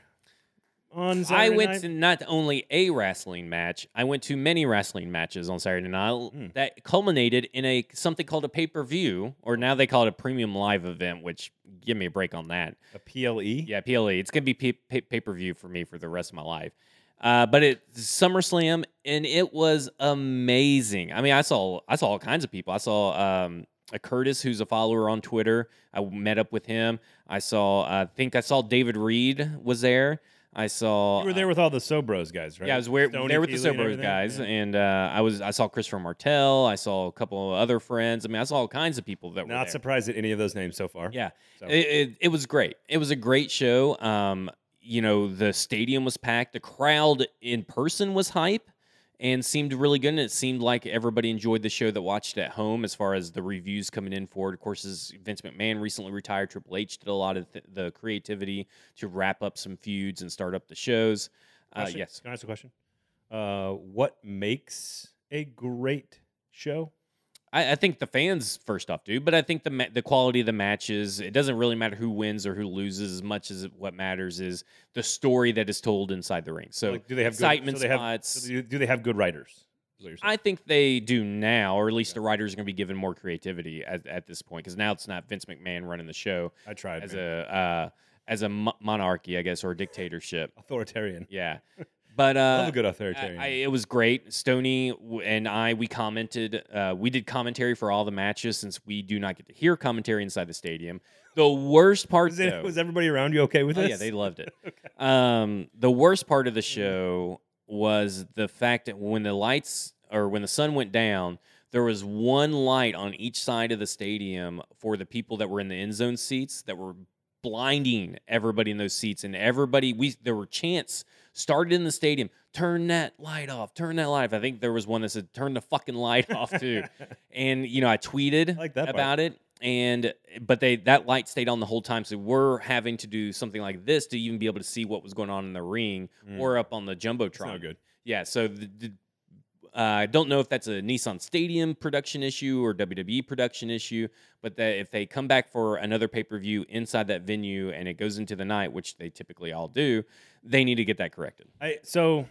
on Saturday I went night? to not only a wrestling match, I went to many wrestling matches on Saturday night Hmm. that culminated in a something called a pay per view, or now they call it a premium live event. Which give me a break on that. a PLE. Yeah, PLE. It's gonna be pay per view for me for the rest of my life. Uh, but it's SummerSlam, and it was amazing. I mean, I saw I saw all kinds of people. I saw um, a Curtis, who's a follower on Twitter. I met up with him. I saw. I think I saw David Reed was there. I saw. You were there with all the Sobros guys, right? Yeah, I was where, there with the Keely and Sobros everything? guys, Yeah. and uh, I was I saw Christopher Martell. I saw a couple of other friends. I mean, I saw all kinds of people that were Not surprised at any of those names so far. Yeah, So- it, it, it was great. It was a great show. Um, you know, the stadium was packed. The crowd in person was hype and seemed really good. And it seemed like everybody enjoyed the show that watched at home as far as the reviews coming in for it. Of course, as Vince McMahon recently retired, Triple H did a lot of th- the creativity to wrap up some feuds and start up the shows. Uh, yes. Can I ask a question? Uh, what makes a great show? I, I think the fans first off do, but I think the ma- the quality of the matches. It doesn't really matter who wins or who loses as much as what matters is the story that is told inside the ring. So Like, do they have excitement good, so they have, spots. so do, they have good writers? Is what you're saying. I think they do now, or at least the writers are going to be given more creativity at, at this point because now it's not Vince McMahon running the show I, tried. as man. a uh, as a mo- monarchy, I guess, or a dictatorship. authoritarian. Yeah, but uh, love a good authoritarian. I, it was great. Stony and I, we commented. Uh, we did commentary for all the matches since we do not get to hear commentary inside the stadium. The worst part, was, it, though, was everybody around you okay with oh this? yeah, they loved it. um, the worst part of the show was the fact that when the lights or when the sun went down, there was one light on each side of the stadium for the people that were in the end zone seats that were blinding everybody in those seats and everybody we there were chants started in the stadium turn that light off turn that light off i think there was one that said turn the fucking light off too and you know i tweeted I like that part. about it and but they that light stayed on the whole time so we're having to do something like this to even be able to see what was going on in the ring Mm. or up on the jumbotron not good. yeah so the, the, I don't know if that's a Nissan Stadium production issue or WWE production issue, but that if they come back for another pay per view inside that venue and it goes into the night, which they typically all do, they need to get that corrected. I, so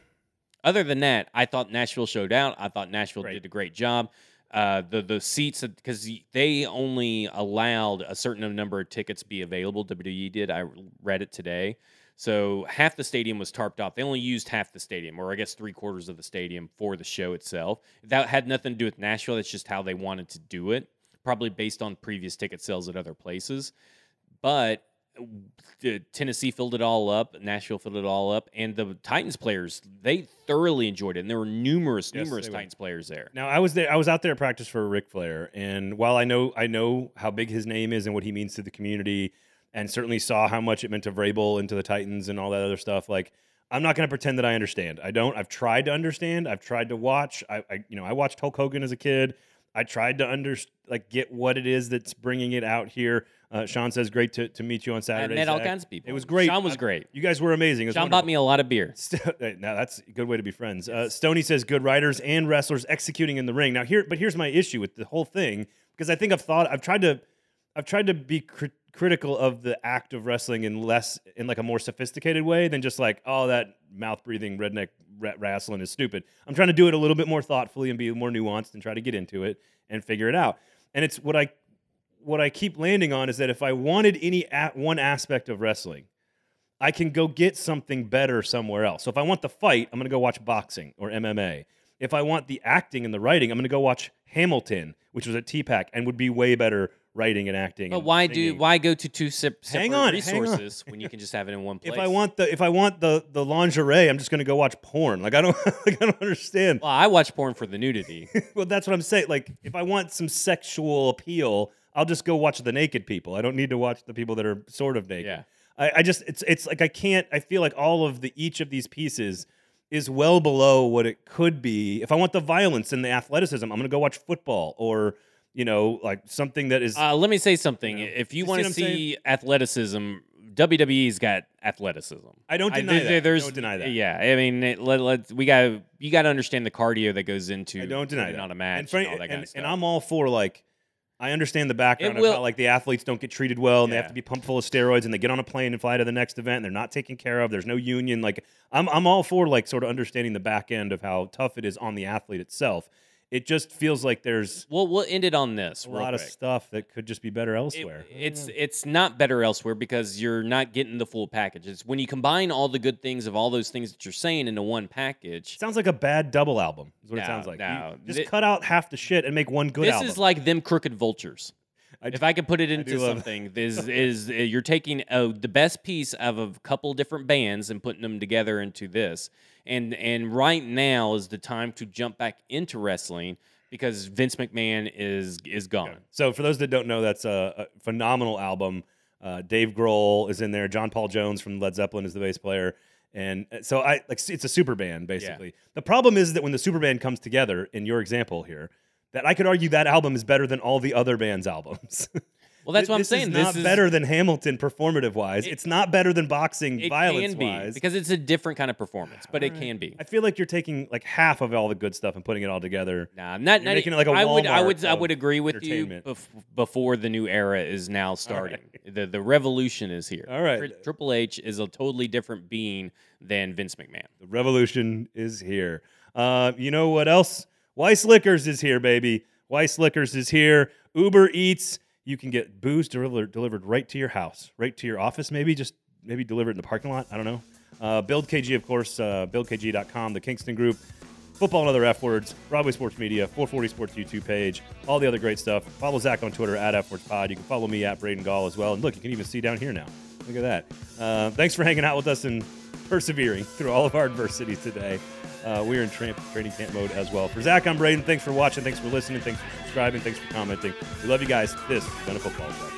Other than that, I thought Nashville showed out. I thought Nashville Great. did a great job. Uh, the the seats because they only allowed a certain number of tickets be available. WWE did. I read it today. So half the stadium was tarped off. They only used half the stadium, or I guess three quarters of the stadium for the show itself. That had nothing to do with Nashville. That's just how they wanted to do it, probably based on previous ticket sales at other places. But Tennessee filled it all up. Nashville filled it all up, and the Titans players they thoroughly enjoyed it. And there were numerous, Yes, numerous they were. Titans players there. now I was there. I was out there at practice for Ric Flair, and while I know I know how big his name is and what he means to the community, and certainly saw how much it meant to Vrabel and to the Titans and all that other stuff, like. I'm not going to pretend that I understand. I don't. I've tried to understand. I've tried to watch. I, I, you know, I watched Hulk Hogan as a kid. I tried to under like get what it is that's bringing it out here. Uh, Sean says, "Great to, to meet you on I Saturday." met all Zach." kinds of people. It was great. Sean was I- great. You guys were amazing. Sean wonderful. bought me a lot of beer. Now that's a good way to be friends. Uh, Stoney says good writers and wrestlers executing in the ring. Now here, but here's my issue with the whole thing because I think I've thought I've tried to, I've tried to be cri- critical of the act of wrestling in less in like a more sophisticated way than just like oh that mouth breathing redneck wrestling is stupid. I'm trying to do it a little bit more thoughtfully and be more nuanced and try to get into it and figure it out. And it's what I what I keep landing on is that if I wanted any at one aspect of wrestling, I can go get something better somewhere else. So if I want the fight, I'm going to go watch boxing or MMA. If I want the acting and the writing, I'm going to go watch Hamilton, which was at TPAC and would be way better writing and acting. But and why do singing. why go to two sep- separate Hang on, hang on. resources when you can just have it in one place? If I want the if I want the the lingerie, I'm just going to go watch porn. Like I don't like I don't understand. well, I watch porn for the nudity. well, that's what I'm saying. Like if I want some sexual appeal, I'll just go watch the naked people. I don't need to watch the people that are sort of naked. Yeah. I, I just it's it's like I can't. I feel like all of the each of these pieces is well below what it could be. If I want the violence and the athleticism, I'm going to go watch football or you know like something that is. Uh, let me say something. You know, if you want to see athleticism, WWE's got athleticism. I don't I- deny there- that. I There's, don't deny that. Yeah, I mean, it, let, let we got you got to understand the cardio that goes into. I don't deny that. on a match and, frank- all that kind and, of stuff. and I'm all for like. I understand the background will- how like the athletes don't get treated well and they have to be pumped full of steroids and they get on a plane and fly to the next event and they're not taken care of. There's no union. Like I'm I'm all for like sort of understanding the back end of how tough it is on the athlete itself. It just feels like there's well, we'll end it on this. a real lot of stuff that could just be better It- elsewhere. it's it's not better elsewhere because you're not getting the full package. It's when you combine all the good things of all those things that you're saying into one package. It sounds like a bad double album. Is what No, it sounds like. You no. just Thi- cut out half the shit and make one good album. this album. is like them crooked vultures. I if I could put it into something, is is uh, you're taking uh, the best piece of a couple different bands and putting them together into this, and and right now is the time to jump back into wrestling because Vince McMahon is is gone. So for those that don't know, that's a, a phenomenal album. Uh, Dave Grohl is in there. John Paul Jones from Led Zeppelin is the bass player, and uh, so I like it's a super band basically. The problem is that when the super band comes together, in your example here, that I could argue that album is better than all the other band's albums. Well, that's Th- what I'm this saying. Is This not is- better than Hamilton performative wise. it's not better than boxing It violence be wise. because it's a different kind of performance, but it All right. can be. I feel like you're taking like half of all the good stuff and putting it all together. Nah, not, You're not making it like a I would, I would, I would agree with you. Bef- before the new era is now starting, the the revolution is here. All right. Tri- Triple H is a totally different being than Vince McMahon. The revolution is here. Uh, you know what else? Weiss Liquors is here, baby. Weiss Liquors is here. Uber Eats. You can get booze delivered delivered right to your house, right to your office. Maybe just maybe deliver it in the parking lot. I don't know. Uh, Build KG, of course. Uh, BuildKG.com. The Kingston Group. Football and other F words. Broadway Sports Media. 440 Sports YouTube page. All the other great stuff. Follow Zach on Twitter at F Words Pod. You can follow me at Braden Gall as well. And look, you can even see down here now. Look at that. Uh, thanks for hanging out with us and persevering through all of our adversity today. Uh, we're in tra- training camp mode as well. For Zach, I'm Braden. Thanks for watching. Thanks for listening. Thanks for subscribing. Thanks for commenting. We love you guys. This has been a football show.